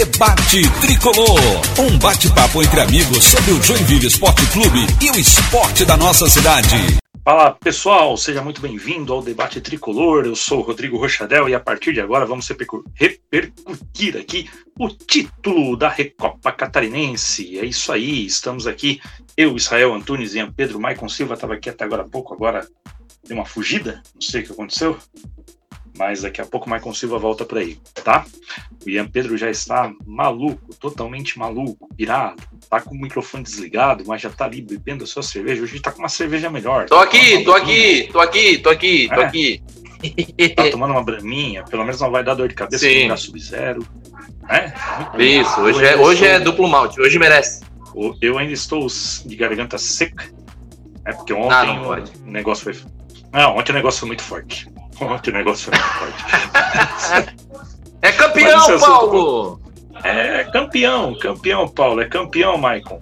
Debate Tricolor. Um bate-papo entre amigos sobre o Joinville Esporte Clube e o esporte da nossa cidade. Fala pessoal, seja muito bem-vindo ao Debate Tricolor. Eu sou Rodrigo Rochadel e a partir de agora vamos repercutir aqui o título da Recopa Catarinense. É isso aí, estamos aqui, eu, Israel Antunes e Pedro Maicon Silva, estava aqui até agora há pouco, agora deu uma fugida, não sei o que aconteceu mas daqui a pouco o Michael Silva volta por aí, tá? O Ian Pedro já está maluco, totalmente maluco, pirado, tá com o microfone desligado, mas já tá ali bebendo a sua cerveja. Hoje tá com uma cerveja melhor. Tô aqui, tô aqui, tô aqui, tô aqui, tô é. aqui. Tá tomando uma braminha, pelo menos não vai dar dor de cabeça Sim. com sub-zero. Né? Isso, hoje é, hoje é duplo malte, hoje merece. Eu ainda estou de garganta seca, é porque ontem ah, não o negócio foi. Não, ontem o negócio foi muito forte. Ontem o negócio forte. é campeão, Paulo! É campeão, campeão, Paulo. É campeão, Maicon.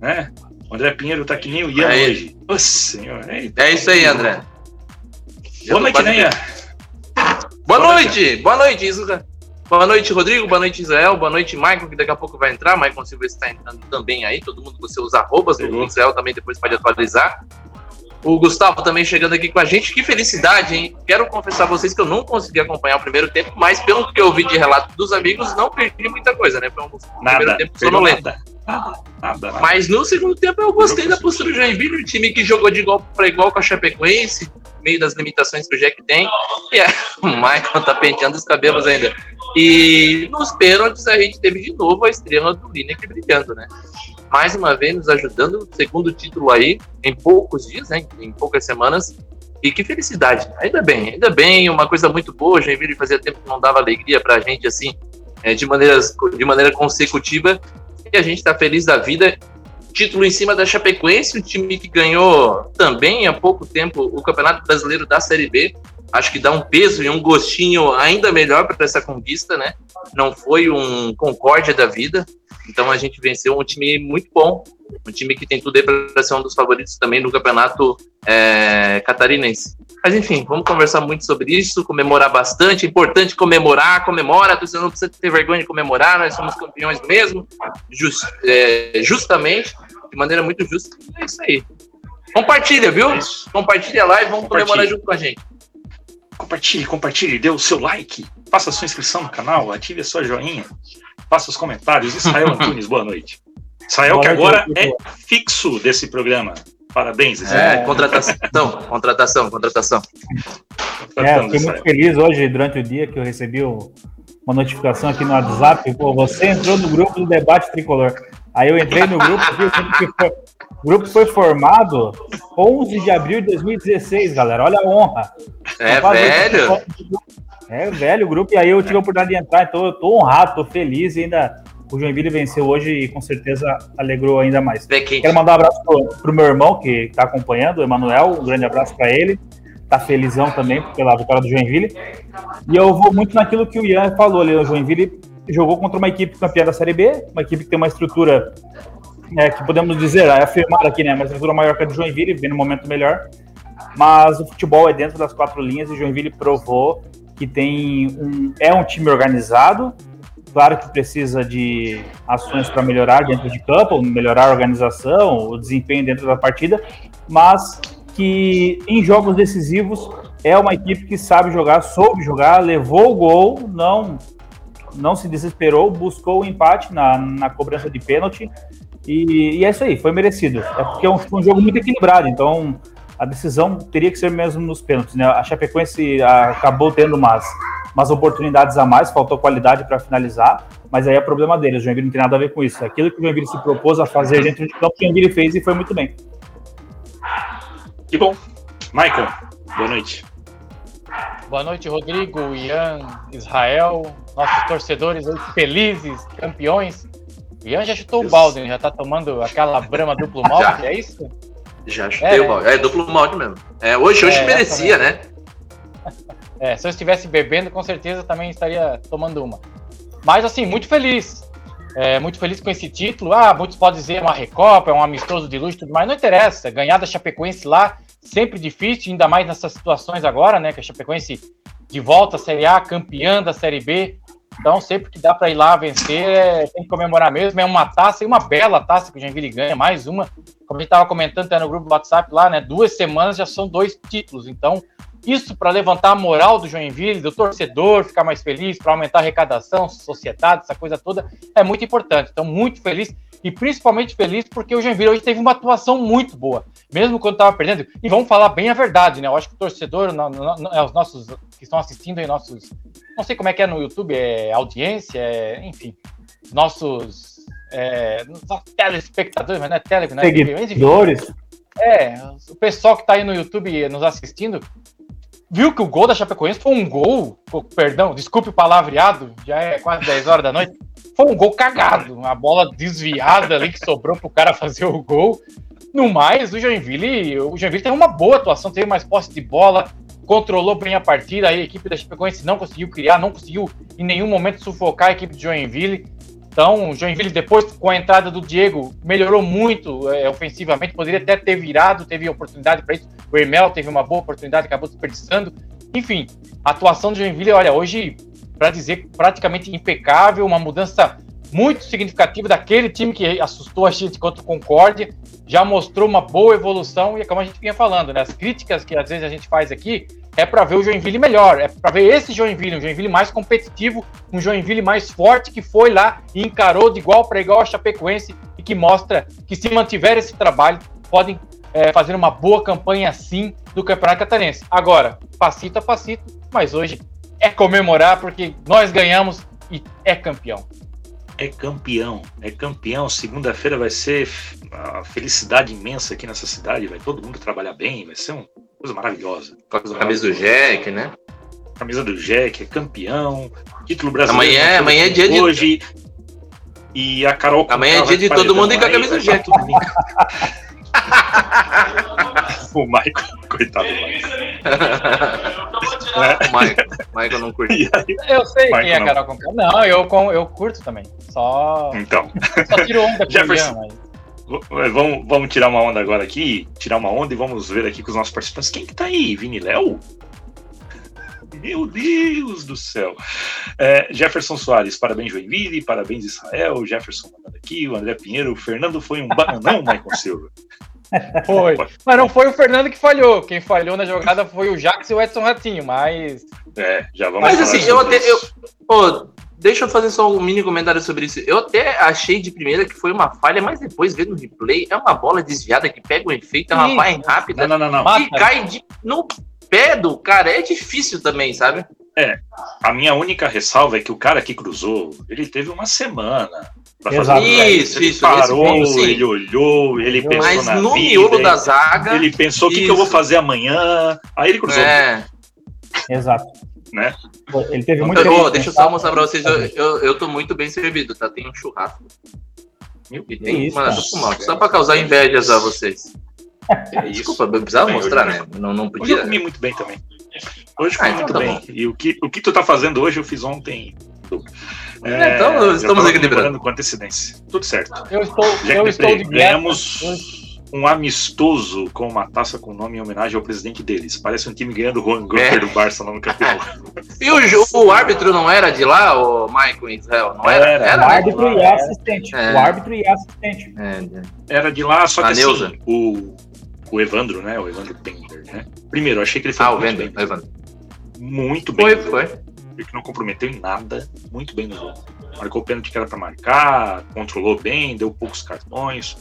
Né? O André Pinheiro tá que nem o Ian é hoje. Nossa senhora. Eita, é isso aí, André. Boa noite, né, Ian? Boa, noite, boa noite, Isra. Boa noite, Rodrigo. Boa noite, Israel. Boa noite, Maicon, que daqui a pouco vai entrar. Maicon Silva está entrando também aí. Todo mundo, você usa arrobas. O Israel também depois pode atualizar. O Gustavo também chegando aqui com a gente. Que felicidade, hein? Quero confessar a vocês que eu não consegui acompanhar o primeiro tempo, mas pelo que eu vi de relato dos amigos, não perdi muita coisa, né? Foi um nada, primeiro tempo sonolento. Nada, nada, nada, Mas no segundo tempo eu gostei da postura do Joinville, o time que jogou de igual para igual com a Chapecoense, meio das limitações que o Jack tem. E é, o Michael tá penteando os cabelos ainda. E nos pênaltis a gente teve de novo a estrela do Lineker brilhando, né? Mais uma vez nos ajudando, segundo título aí, em poucos dias, né, em poucas semanas. E que felicidade, ainda bem, ainda bem, uma coisa muito boa. Joinville fazia tempo que não dava alegria para a gente assim, é, de, maneiras, de maneira consecutiva. E a gente está feliz da vida. Título em cima da Chapecoense, um time que ganhou também há pouco tempo o Campeonato Brasileiro da Série B. Acho que dá um peso e um gostinho ainda melhor para essa conquista, né? Não foi um concórdia da vida, então a gente venceu um time muito bom, um time que tem tudo aí para ser um dos favoritos também no campeonato é, catarinense. Mas enfim, vamos conversar muito sobre isso, comemorar bastante. É importante comemorar, comemora, você não precisa ter vergonha de comemorar, nós somos campeões mesmo, just, é, justamente, de maneira muito justa. É isso aí. Compartilha, viu? É Compartilha lá e vamos comemorar junto com a gente. Compartilhe, compartilhe, dê o seu like, faça a sua inscrição no canal, ative a sua joinha faça os comentários. Israel Antunes, boa noite. Israel, que agora é fixo desse programa. Parabéns, Israel. É, contratação, contratação, contratação. É, fiquei muito feliz hoje, durante o dia, que eu recebi uma notificação aqui no WhatsApp. Pô, você entrou no grupo do debate tricolor. Aí eu entrei no grupo, o grupo foi formado 11 de abril de 2016, galera. Olha a honra. É velho. É velho o grupo, e aí eu tive a oportunidade de entrar, então eu tô honrado, tô feliz e ainda o Joinville venceu hoje e com certeza alegrou ainda mais. Quero mandar um abraço pro, pro meu irmão que está acompanhando, o Emanuel, um grande abraço para ele. Tá felizão também pela vitória do Joinville. E eu vou muito naquilo que o Ian falou ali, o Joinville jogou contra uma equipe campeã da Série B, uma equipe que tem uma estrutura é, que podemos dizer, é afirmar aqui, né, uma estrutura maior que a do Joinville, vem no momento melhor. Mas o futebol é dentro das quatro linhas e Joinville provou que tem um, é um time organizado, claro que precisa de ações para melhorar dentro de campo, melhorar a organização, o desempenho dentro da partida, mas que em jogos decisivos é uma equipe que sabe jogar, soube jogar, levou o gol, não não se desesperou, buscou o empate na, na cobrança de pênalti e, e é isso aí, foi merecido. É porque é um, um jogo muito equilibrado, então a decisão teria que ser mesmo nos pênaltis. Né? A Chapecoense acabou tendo umas, umas oportunidades a mais, faltou qualidade para finalizar, mas aí é problema deles. O Joinville não tem nada a ver com isso. Aquilo que o Joinville se propôs a fazer dentro de campo, o Joinville fez e foi muito bem. Que bom. Michael, boa noite. Boa noite, Rodrigo, Ian, Israel, nossos torcedores felizes, campeões. Ian já chutou Deus. o balde, já tá tomando aquela brama duplo malte, é isso? Já chutei é, o balde. É duplo malte mesmo. É, hoje, hoje é, merecia, né? É, se eu estivesse bebendo, com certeza também estaria tomando uma. Mas, assim, muito feliz. É, muito feliz com esse título. Ah, muitos podem dizer é uma recopa, é um amistoso de luz, tudo mais. Não interessa. Ganhar da Chapecoense lá, sempre difícil, ainda mais nessas situações agora, né? Que a Chapecoense de volta à Série A, campeã da Série B. Então, sempre que dá para ir lá vencer, é, tem que comemorar mesmo. É uma taça e uma bela taça que o Joinville ganha, mais uma. Como a gente estava comentando até no grupo do WhatsApp lá, né? Duas semanas já são dois títulos. Então, isso para levantar a moral do Joinville, do torcedor, ficar mais feliz, para aumentar a arrecadação, sociedade, essa coisa toda, é muito importante. Então, muito feliz e principalmente feliz porque o Joinville hoje teve uma atuação muito boa, mesmo quando estava perdendo. E vamos falar bem a verdade, né? Eu acho que o torcedor, no, no, no, é os nossos que estão assistindo aí, nossos. Não sei como é que é no YouTube, é audiência, é, enfim, nossos. É, telespectadores, mas não é tele, né? Seguidores. É, o pessoal que está aí no YouTube nos assistindo, viu que o gol da Chapecoense foi um gol, perdão, desculpe o palavreado, já é quase 10 horas da noite, foi um gol cagado, uma bola desviada ali que sobrou pro cara fazer o gol. No mais, o Joinville, o Joinville teve uma boa atuação, teve mais posse de bola, controlou bem a partida, a equipe da Chapecoense não conseguiu criar, não conseguiu em nenhum momento sufocar a equipe de Joinville. Então, o Joinville, depois com a entrada do Diego, melhorou muito é, ofensivamente, poderia até ter virado, teve oportunidade para isso. O Emel teve uma boa oportunidade, acabou desperdiçando. Enfim, a atuação do Joinville, olha, hoje para dizer praticamente impecável, uma mudança muito significativa daquele time que assustou a gente contra o Concórdia, já mostrou uma boa evolução e é como a gente vinha falando, né? As críticas que às vezes a gente faz aqui é para ver o Joinville melhor, é para ver esse Joinville, um Joinville mais competitivo, um Joinville mais forte que foi lá e encarou de igual para igual a Chapecoense e que mostra que se mantiver esse trabalho podem é, fazer uma boa campanha assim do Campeonato Catarinense. Agora, passito a passito, mas hoje é comemorar porque nós ganhamos e é campeão. É campeão, é campeão. Segunda-feira vai ser uma felicidade imensa aqui nessa cidade. Vai todo mundo trabalhar bem, vai ser uma coisa maravilhosa. Coisa camisa do Jack, né? Camisa do Jack, é campeão. Título brasileiro. Amanhã, amanhã é dia de. Hoje. E a Carol. Amanhã é dia de todo mundo ir com a camisa do Jack. o Michael, coitado do Michael. É. Michael, Michael não curte. Eu sei Michael quem é a Carol Conká. Não, eu, eu curto também. Só. Então. Só tiro onda com Jefferson. mas... Vamos, vamos tirar uma onda agora aqui, tirar uma onda e vamos ver aqui com os nossos participantes. Quem que tá aí? Vini Léo? Meu Deus do céu. É, Jefferson Soares, parabéns Joinville, parabéns Israel, Jefferson mandando aqui, o André Pinheiro, o Fernando foi um bananão, Michael Silva. Foi. Mas não foi o Fernando que falhou. Quem falhou na jogada foi o Jax e o Edson Ratinho, mas. É, já vamos Mas assim, eu até. Eu, pô, deixa eu fazer só um mini comentário sobre isso. Eu até achei de primeira que foi uma falha, mas depois vendo o replay, é uma bola desviada que pega o efeito, ela vai rápida não, não, não, não. e cai de, no pé do cara. É difícil também, sabe? É. A minha única ressalva é que o cara que cruzou, ele teve uma semana Exato. Isso, ele isso. Parou, ele olhou, ele pensou Mas na no vida, miolo da zaga. Ele pensou o que, que, eu vou fazer amanhã. Aí ele cruzou. É. Exato. Né? Ele teve muito. Oh, deixa eu só mostrar pra vocês. Eu, eu, eu tô muito bem servido, tá? Tem um churrasco. E tem isso, mano, só pra causar invejas a vocês. É Desculpa, eu precisava bem, mostrar, né? Não, não podia. Hoje eu comi muito bem também. Hoje comi ah, então muito tá bem. Bom. E o que, o que tu tá fazendo hoje, eu fiz ontem. É, então estamos equilibrando. com antecedência. Tudo certo. Eu estou, eu estou de Ganhamos um amistoso com uma taça com nome em homenagem ao presidente deles. Parece um time ganhando o Juan Gruber é. do Barça no campeão. e o, o, árbitro não era de lá, o Michael Israel? Não era? Era, era o árbitro e assistente. É. O árbitro e assistente. É. Era de lá, só que assim, o, o Evandro, né? O Evandro Bender, né? Primeiro, eu achei que ele foi ah, muito Evandro, bem. Evandro. Muito bem. Foi, foi que não comprometeu em nada, muito bem no jogo. Marcou o pênalti que era para marcar, controlou bem, deu poucos cartões.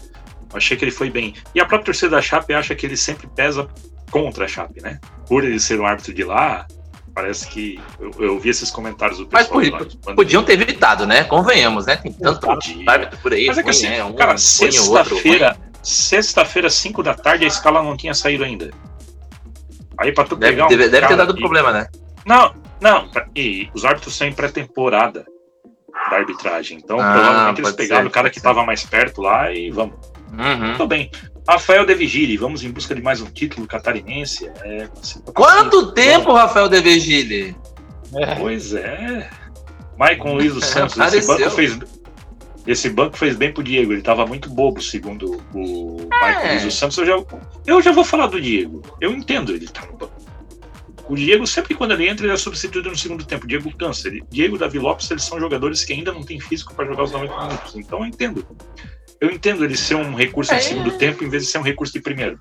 Achei que ele foi bem. E a própria torcida da Chape acha que ele sempre pesa contra a Chape, né? Por ele ser um árbitro de lá, parece que eu, eu vi esses comentários do pessoal. Mas lá, podiam ter evitado, né? Convenhamos, né? Tem tanto árbitro por aí. Mas é que assim, é, um, cara, sexta-feira, sexta-feira, 5 da tarde, a escala não tinha saído ainda. Aí pra tu deve, pegar um Deve, deve ter dado e... problema, né? Não, não, e os árbitros têm pré-temporada da arbitragem. Então, ah, provavelmente eles pegaram ser, o cara que estava mais perto lá e vamos. Uhum. Tudo bem. Rafael De Vigili, vamos em busca de mais um título catarinense. É, assim, Quanto tempo, bom. Rafael De Vigili? É. Pois é. Maicon Luiz dos Santos, esse banco fez. Esse banco fez bem pro Diego, ele estava muito bobo, segundo o é. Maicon Luiz dos Santos. Eu já, eu já vou falar do Diego. Eu entendo ele tá no banco. O Diego, sempre quando ele entra, ele é substituído no segundo tempo. Diego cansa. Ele, Diego Davi Lopes, eles são jogadores que ainda não têm físico para jogar os 90 minutos. Então eu entendo. Eu entendo ele ser um recurso é. de segundo tempo em vez de ser um recurso de primeiro.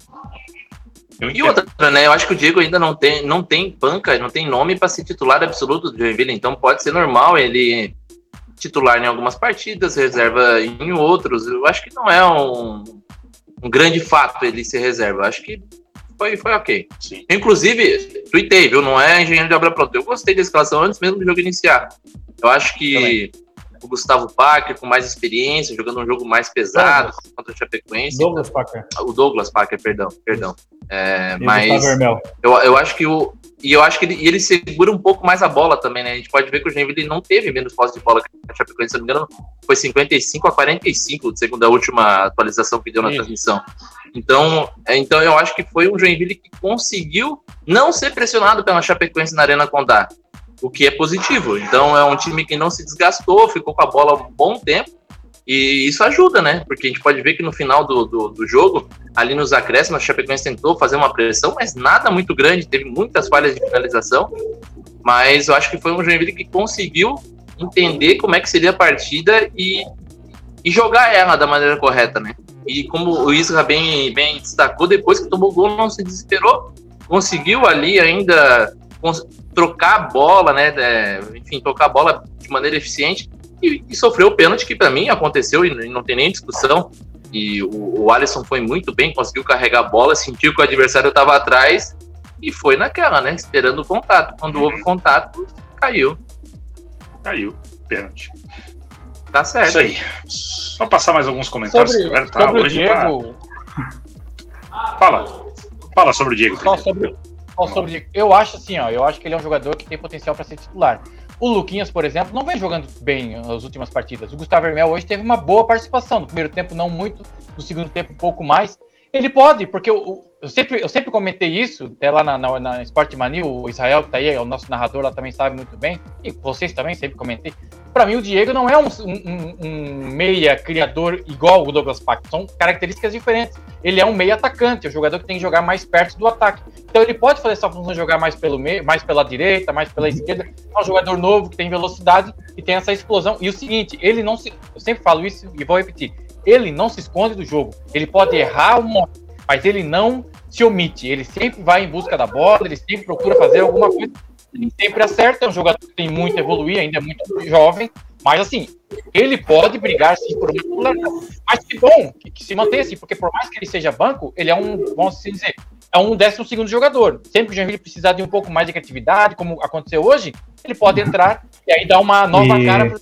E outra, né? Eu acho que o Diego ainda não tem, não tem panca, não tem nome para ser titular absoluto do Joinville. Então pode ser normal ele titular em algumas partidas, reserva em outros. Eu acho que não é um, um grande fato ele ser reserva. Eu acho que foi, foi ok. Sim. Inclusive, tuitei, viu? Não é engenheiro de obra pronta. Eu gostei da escalação antes mesmo do jogo iniciar. Eu acho que Também. O Gustavo Packer, com mais experiência, jogando um jogo mais pesado Douglas. contra o Chapecoense. Douglas Packer. O Douglas Packer, perdão, perdão. É, mas eu, eu acho que o, e eu acho que ele, ele segura um pouco mais a bola também, né? A gente pode ver que o Joinville não teve menos posse de bola que a Chapecoense, se não me engano, foi 55 a 45, segundo a última atualização que deu na Sim. transmissão. Então, é, então eu acho que foi um Joinville que conseguiu não ser pressionado pela Chapecoense na Arena Condá, o que é positivo. Então é um time que não se desgastou, ficou com a bola um bom tempo e isso ajuda, né? Porque a gente pode ver que no final do, do, do jogo, ali nos acréscimos, a Chapecoense tentou fazer uma pressão, mas nada muito grande, teve muitas falhas de finalização. Mas eu acho que foi um Joinville que conseguiu entender como é que seria a partida e, e jogar ela da maneira correta, né? E como o Isra bem, bem destacou, depois que tomou o gol, não se desesperou, conseguiu ali ainda trocar a bola, né? É, enfim, tocar a bola de maneira eficiente e, e sofreu o pênalti que para mim aconteceu e não tem nem discussão. E o, o Alisson foi muito bem, conseguiu carregar a bola, sentiu que o adversário estava atrás e foi naquela, né? Esperando o contato. Quando uhum. houve contato, caiu. Caiu, pênalti. Tá certo. Isso aí. Só passar mais alguns comentários. Sobre, tá sobre hoje o Diego. Pra... Fala. Fala sobre o Diego. Só sobre, sobre. Eu acho assim, ó. Eu acho que ele é um jogador que tem potencial para ser titular. O Luquinhas, por exemplo, não vem jogando bem nas últimas partidas. O Gustavo Vermel hoje teve uma boa participação. No primeiro tempo, não muito. No segundo tempo, um pouco mais. Ele pode, porque eu, eu, sempre, eu sempre comentei isso, até lá na, na, na Sport Mania, o Israel que tá aí, é o nosso narrador lá também sabe muito bem, e vocês também sempre comentei. Para mim, o Diego não é um, um, um, meia criador igual o Douglas Pack, são características diferentes. Ele é um meia atacante, é um jogador que tem que jogar mais perto do ataque. Então ele pode fazer essa função de jogar mais pelo meio, mais pela direita, mais pela esquerda. É um jogador novo que tem velocidade e tem essa explosão. E o seguinte, ele não se. Eu sempre falo isso e vou repetir. Ele não se esconde do jogo. Ele pode errar um monte, mas ele não se omite. Ele sempre vai em busca da bola, ele sempre procura fazer alguma coisa ele sempre acerta, é um jogador que tem muito a evoluir, ainda é muito jovem, mas assim, ele pode brigar sim por uma titularidade. Mas que bom que, que, se mantenha assim, porque por mais que ele seja banco, ele é um, vamos assim dizer, é um décimo segundo jogador. Sempre que o Joinville precisar de um pouco mais de criatividade, como aconteceu hoje, ele pode entrar e aí dar uma nova e... cara para o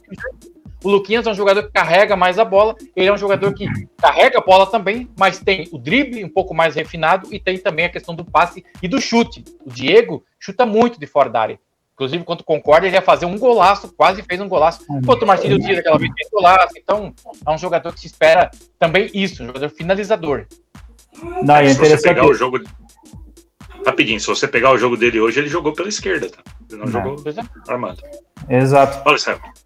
o Luquinhas é um jogador que carrega mais a bola, ele é um jogador que carrega a bola também, mas tem o drible um pouco mais refinado e tem também a questão do passe e do chute. O Diego chuta muito de fora da área. Inclusive, quando concorda, ele ia fazer um golaço, quase fez um golaço. Enquanto o Marcelo Dias aquela vez fez golaço. Então, é um jogador que se espera também isso, um jogador finalizador. Não, é interessante. Se você pegar o jogo, Rapidinho, se você pegar o jogo dele hoje, ele jogou pela esquerda, tá? Ele não, não. jogou é. armado. Exato. Olha,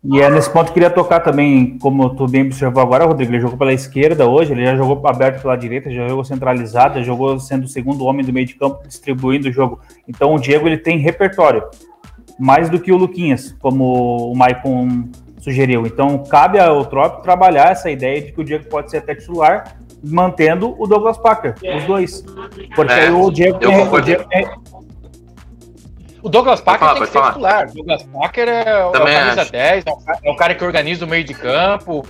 e é nesse ponto que eu queria tocar também, como tu bem observou agora, Rodrigo, ele jogou pela esquerda hoje, ele já jogou aberto pela direita, já jogou centralizado, já jogou sendo o segundo homem do meio de campo, distribuindo o jogo. Então o Diego ele tem repertório, mais do que o Luquinhas, como o Maicon sugeriu. Então cabe ao Trop trabalhar essa ideia de que o Diego pode ser até titular, mantendo o Douglas Packer, os dois. Porque é, o Diego, tem, o Diego tem, o Douglas Packer falar, tem que ser falar. titular. O Douglas Packer é, é o camisa acho. 10, é o cara que organiza o meio de campo.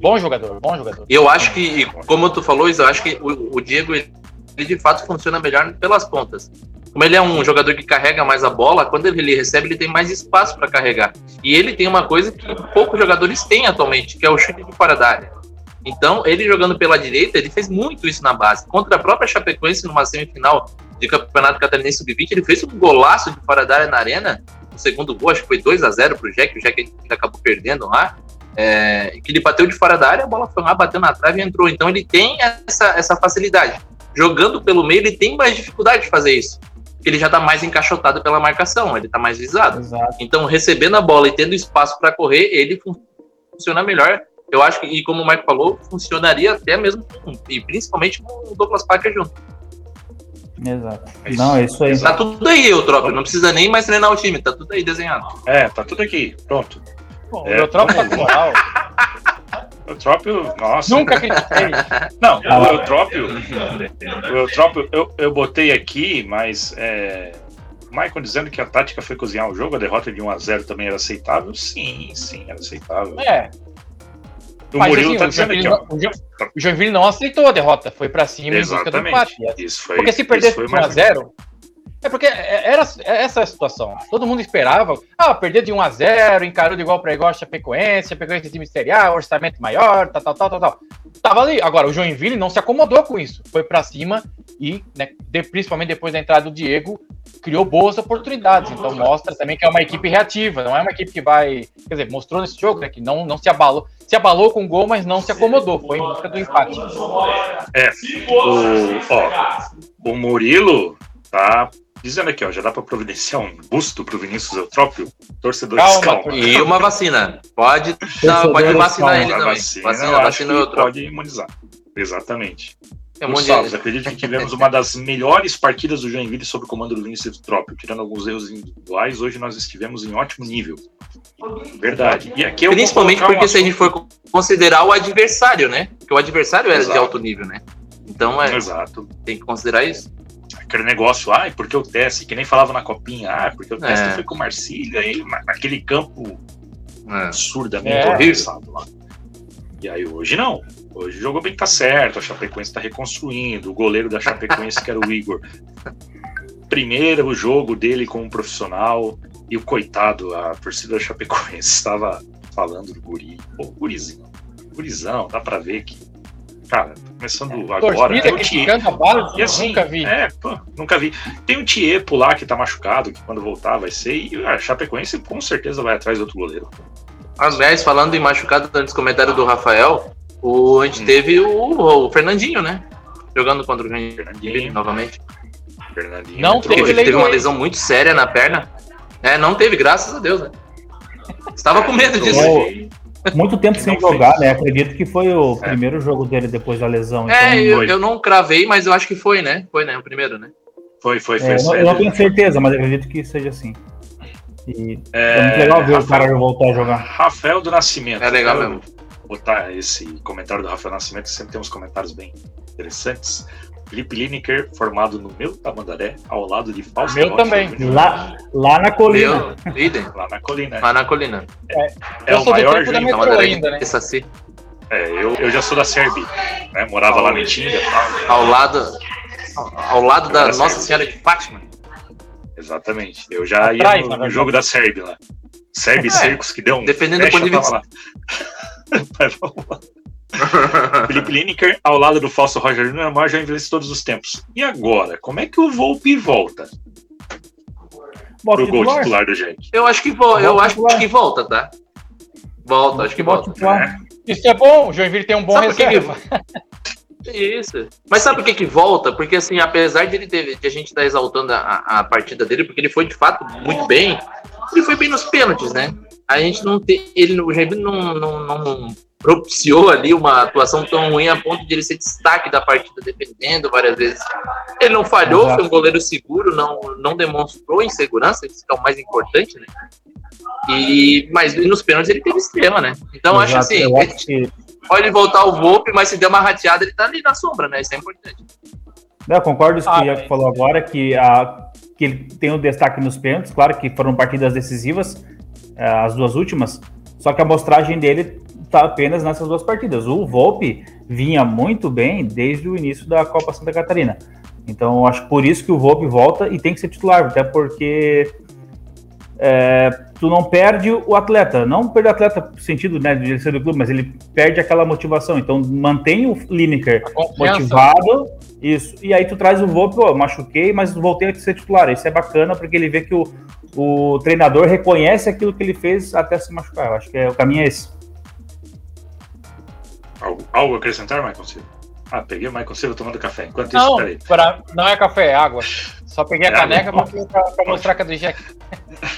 Bom jogador, bom jogador. Eu acho que, como tu falou, eu acho que o, o Diego, ele, ele, de fato funciona melhor pelas pontas. Como ele é um jogador que carrega mais a bola, quando ele recebe, ele tem mais espaço para carregar. E ele tem uma coisa que poucos jogadores têm atualmente, que é o chute de fora da área. Então, ele jogando pela direita, ele fez muito isso na base. Contra a própria Chapecoense, numa semifinal de Campeonato Catarinense Sub-20, ele fez um golaço de fora da área na arena. O segundo gol, acho que foi 2 a 0 pro Jack, o Jack acabou perdendo lá. É, que ele bateu de fora da área, a bola foi lá, bateu na trave e entrou. Então ele tem essa, essa facilidade. Jogando pelo meio, ele tem mais dificuldade de fazer isso. Ele já está mais encaixotado pela marcação, ele está mais visado. Exato. Então, recebendo a bola e tendo espaço para correr, ele funciona melhor eu acho que, e como o Mike falou, funcionaria até mesmo, com, e principalmente com o Douglas Parker junto. Exato. É não, é isso aí. Tá tudo aí, Eutrópio. Não precisa nem mais treinar o time, tá tudo aí desenhado. É, tá tudo aqui. Pronto. Bom, é, o Eutrópio tá com moral. O Eutrópio, nossa. Nunca critiquei. Não, o Eutrópio. O Eutrópio eu, eu botei aqui, mas. É, o Michael dizendo que a tática foi cozinhar o jogo, a derrota de 1x0 também era aceitável. Sim, sim, era aceitável. É, o Mas, Murilo assim, tá dizendo aqui, ó. O Joinville não aceitou a derrota, foi para cima Exatamente. em busca do empate. Isso foi, porque se perdesse 1x0, é porque era essa a situação. Todo mundo esperava, ah, perder de 1 a 0 encarou de igual para igual a Chapecoense, Chapecoense time serial, orçamento maior, tal, tal, tal, tal, tal. Tava ali. Agora, o Joinville não se acomodou com isso. Foi para cima e, né, de, principalmente depois da entrada do Diego, criou boas oportunidades. Então mostra também que é uma equipe reativa, não é uma equipe que vai. Quer dizer, mostrou nesse jogo né, que não, não se abalou. Se abalou com o gol, mas não se acomodou. Foi em busca do empate. É. O, ó, o Murilo tá Dizendo aqui, ó, já dá para providenciar um busto pro Vinícius Eutrópio, torcedor calma, calma. E uma vacina. Pode, não, pode vacinar calma. ele também. Vacina, vacina, vacina Eutrópio. Pode imunizar. Exatamente. É um acredito que tivemos uma das melhores partidas do Joinville sob o comando do Vinícius Eutrópio, tirando alguns erros individuais, hoje nós estivemos em ótimo nível. Verdade. E aqui Principalmente porque um se a gente for considerar o adversário, né? Porque o adversário era Exato. de alto nível, né? Então é. Exato. Tem que considerar isso aquele negócio, ah, porque o teste, que nem falava na copinha, ah, porque o teste é. foi com o Marcílio, aí naquele campo é. absurdamente é. horrível lá. E aí hoje não. Hoje o jogo bem tá certo, a Chapecoense tá reconstruindo, o goleiro da Chapecoense, que era o Igor. Primeiro o jogo dele como profissional, e o coitado, a torcida da Chapecoense estava falando do guri. Pô, gurizinho, gurizão, dá pra ver que Cara, começando é, agora. Tem um Tiepo. Base, e assim, nunca vi. É, pô, nunca vi. Tem um Tiepo lá que tá machucado, que quando voltar vai ser. E a Chapecoense com certeza vai atrás do outro goleiro. Aliás, falando em machucado, antes do comentário do Rafael, o, a gente hum. teve o, o, Fernandinho, né? Jogando contra o Fernandinho novamente. Fernandinho. Não teve, ele teve uma lesão muito séria na perna. É, não teve, graças a Deus, né? Estava com medo disso. Muito tempo sem jogar, né? Acredito que foi o é. primeiro jogo dele depois da lesão. É, então... eu, eu, não cravei, mas eu acho que foi, né? Foi, né? O primeiro, né? Foi, foi, foi. É, eu, não tenho certeza, mas acredito que seja assim. E é, é muito legal ver Rafael, o cara voltar a jogar. Rafael do Nascimento. É legal mesmo. Botar esse comentário do Rafael Nascimento, sempre tem uns comentários bem interessantes. Felipe Lineker, formado no meu Tamandaré, ao lado de Fausto. Meu também. Lá, lá na colina. Meu, líder. lá na colina. Lá na colina. É, é o maior juiz da ainda, né? É, eu, eu já sou da Serbi, né? Morava lá no Tinga. Ao lado, ao lado da Nossa Senhora de Fátima. Exatamente. Eu já Atrás, ia no, no jogo da Serbi lá. Serbi é, Circos, que deu um. Dependendo do ponto de vista. Mas vamos lá. Felipe Lineker, ao lado do falso Roger Júnior, é o maior já envelhece todos os tempos. E agora, como é que o Volpe volta? Bota pro gol titular do gente. Eu acho que vo eu acho que volta, tá? Volta, acho que volta. É. Isso é bom, o Joinville tem um bom Sabe reserva. Que... Isso. Mas sabe por que que volta? Porque assim, apesar de ele ter, de a gente estar tá exaltando a, a partida dele, porque ele foi de fato muito bem, ele foi bem nos pênaltis, né? A gente não tem, ele, o Joinville não, não, não propiciou ali uma atuação tão ruim a ponto de ele ser destaque da partida defendendo várias vezes. Ele não falhou, Exato. foi um goleiro seguro, não, não demonstrou insegurança, isso é o mais importante, né? E, mas nos pênaltis ele teve estrela, né? Então Exato, acho assim, acho que... pode voltar o Volpe, mas se der uma rateada, ele tá ali na sombra, né? Isso é importante. Eu concordo com o que o falou agora, que, a, que ele tem o um destaque nos pênaltis, claro que foram partidas decisivas, eh, as duas últimas, só que a amostragem dele tá apenas nessas duas partidas. O Volpe vinha muito bem desde o início da Copa Santa Catarina. Então, acho por isso que o Volpe volta e tem que ser titular, até porque é, tu não perde o atleta, não perde o atleta no sentido né, de ser do clube, mas ele perde aquela motivação. Então, mantém o Lineker motivado, isso. E aí tu traz o Volpe, pô, machuquei, mas voltei a ser titular. Isso é bacana porque ele vê que o, o treinador reconhece aquilo que ele fez até se machucar. Eu acho que é, o caminho é esse. Algo, algo a acrescentar, Michael Silva? Ah, peguei o Michael Silva tomando café. Enquanto não, isso, peraí. Pra, não é café, é água. Só peguei a é caneca para mostrar que é do Jack.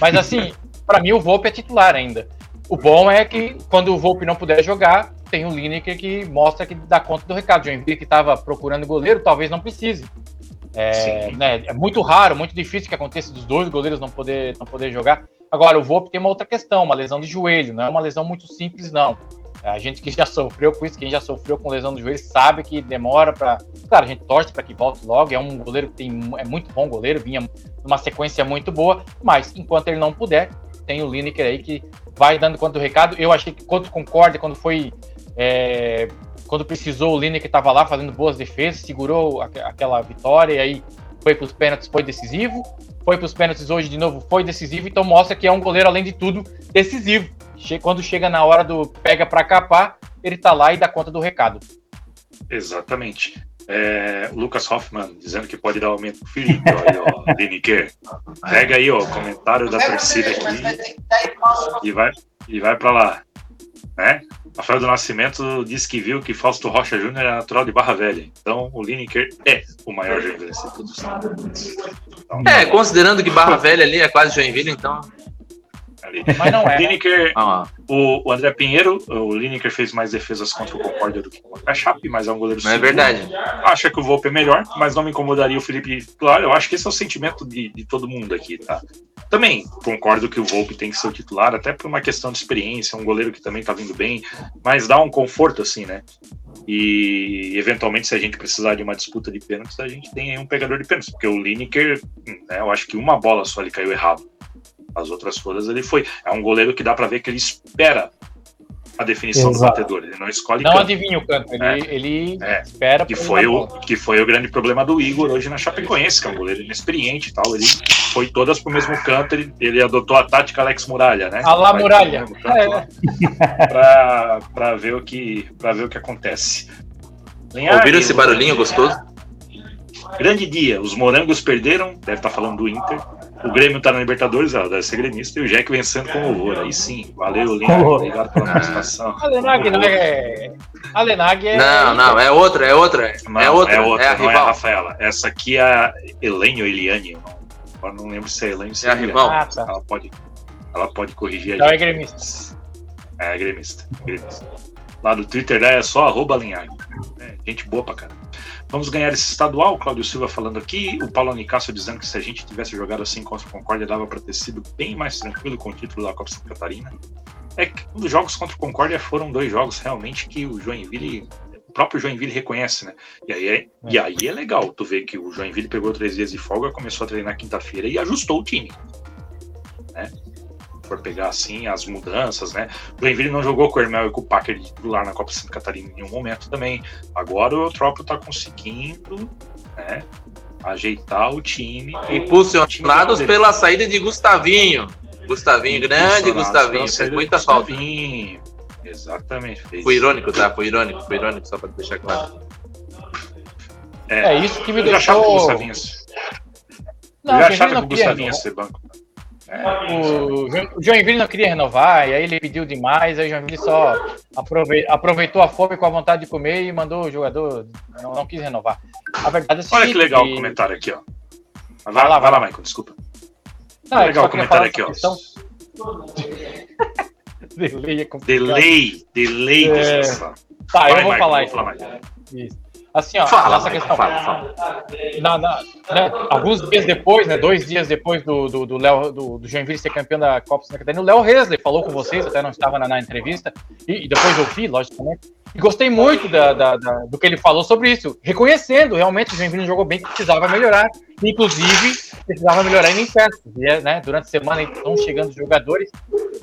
Mas assim, para mim o Volpe é titular ainda. O bom é que quando o Volpe não puder jogar, tem o Lineker que mostra que dá conta do recado. Joinville que estava procurando goleiro, talvez não precise. É, né, é, muito raro, muito difícil que aconteça dos dois goleiros não poder, não poder jogar. Agora, o Volpe tem uma outra questão, uma lesão de joelho, não é uma lesão muito simples, não. A gente que já sofreu com isso, quem já sofreu com lesão de joelho, sabe que demora para. Claro, a gente torce para que volte logo. É um goleiro que tem, é muito bom goleiro, vinha numa sequência muito boa, mas enquanto ele não puder, tem o Lineker aí que vai dando conta do recado. Eu achei que quando concorda, quando foi. É, quando precisou, o Lineker estava lá fazendo boas defesas, segurou aquela vitória e aí foi para os pênaltis, foi decisivo. Foi para os pênaltis hoje de novo, foi decisivo. Então mostra que é um goleiro, além de tudo, decisivo quando chega na hora do pega para capar, ele tá lá e dá conta do recado. Exatamente. É, Lucas Hoffman dizendo que pode dar aumento pro Felipe, aí, ó, Lineker. Pega aí, ó, o comentário da torcida aqui e vai, e vai para lá. Né? Rafael do Nascimento disse que viu que Fausto Rocha Júnior é natural de Barra Velha. Então o Lineker é o maior Joinville de todos. Então, é, considerando que Barra Velha ali é quase Joinville, então ali. Mas não é. Lineker, ah. o, o, André Pinheiro, o Lineker fez mais defesas contra o Concórdia do que contra a Chape, mas é um goleiro Não é verdade. Acha que o Volpe é melhor, mas não me incomodaria o Felipe titular. Eu acho que esse é o sentimento de, de todo mundo aqui, tá? Também concordo que o Volpe tem que ser o titular, até por uma questão de experiência, um goleiro que também tá vindo bem, mas dá um conforto, assim, né? E eventualmente, se a gente precisar de uma disputa de pênaltis, a gente tem aí um pegador de pênaltis, porque o Lineker, né, eu acho que uma bola só ele caiu errado. As outras todas ele foi. É um goleiro que dá para ver que ele espera a definição Exato. do batedor. Ele não escolhe Não canto. adivinha o canto, ele, é. ele é. espera. Que foi, o, que foi o grande problema do Igor hoje na Chapecoense, que é um goleiro inexperiente e tal. Ele foi todas pro mesmo canto, ele, ele adotou a tática Alex Muralha, né? A lá Muralha. É. Pra, pra, ver o que, pra ver o que acontece. Linhares, Ouviram esse barulhinho gostoso? Grande dia, os morangos perderam, deve estar tá falando do Inter. O Grêmio tá na Libertadores, ela deve ser gremista, e o Jack vencendo com louvor. Aí sim, valeu, Linhares, obrigado pela participação. A Lenag não é. A Lenag é. Não, não, é outra, é outra. Não, é outra, é outra, é a não rival. é a Rafaela. Essa aqui é a Helene ou Eliane. Agora não lembro se é Helene ou se é, é a rival. Ah, tá. Ela pode, ela pode corrigir a gente. Ela é gremista. É, gremista. gremista. Lá do Twitter né, é só arroba Linhares. É, gente boa pra caramba. Vamos ganhar esse estadual, o Cláudio Silva falando aqui, o Paulo Nicásio dizendo que se a gente tivesse jogado assim contra o Concórdia, dava para ter sido bem mais tranquilo com o título da Copa Santa Catarina. É que os jogos contra o Concórdia foram dois jogos realmente que o Joinville, o próprio Joinville reconhece, né? E aí é, e aí é legal tu ver que o Joinville pegou três dias de folga, começou a treinar quinta-feira e ajustou o time. Né? For pegar assim as mudanças, né? O Joinville não jogou com o Hermel e com o Packer de titular na Copa Santa Catarina em nenhum momento também. Agora o Eutrópio tá conseguindo, né? Ajeitar o time. Impulsionados pela saída de Gustavinho. Gustavinho, grande Gustavinho, fez muita falta. Exatamente. Fez. Foi irônico, tá? Foi irônico, foi irônico, só para deixar claro. É, é, isso que me deixou. Já achava que o Gustavinho. Não, eu já achava que o Gustavinho ia ser banco. O Joinville não queria renovar, e aí ele pediu demais, aí o Joinville só aproveitou a fome com a vontade de comer e mandou o jogador, não, não quis renovar. A verdade é Olha que legal que... o comentário aqui, ó. Vai, vai lá, vai lá, Michael, desculpa. Não, legal o comentário aqui, ó. Questão... delay é Delay, delay é... Tá, eu vou falar isso. Isso. Assim, ó, fala, essa questão. Fala, fala. Na, na, né, alguns dias depois, né, dois dias depois do, do, do, Léo, do, do Joinville ser campeão da Copa Santa Catarina, o Léo Resley falou com vocês, até não estava na, na entrevista, e, e, depois eu vi, logicamente, e gostei muito da, da, da, do que ele falou sobre isso, reconhecendo realmente que o Joinville jogou bem, que precisava melhorar, inclusive precisava melhorar em festas, né, durante a semana estão chegando jogadores,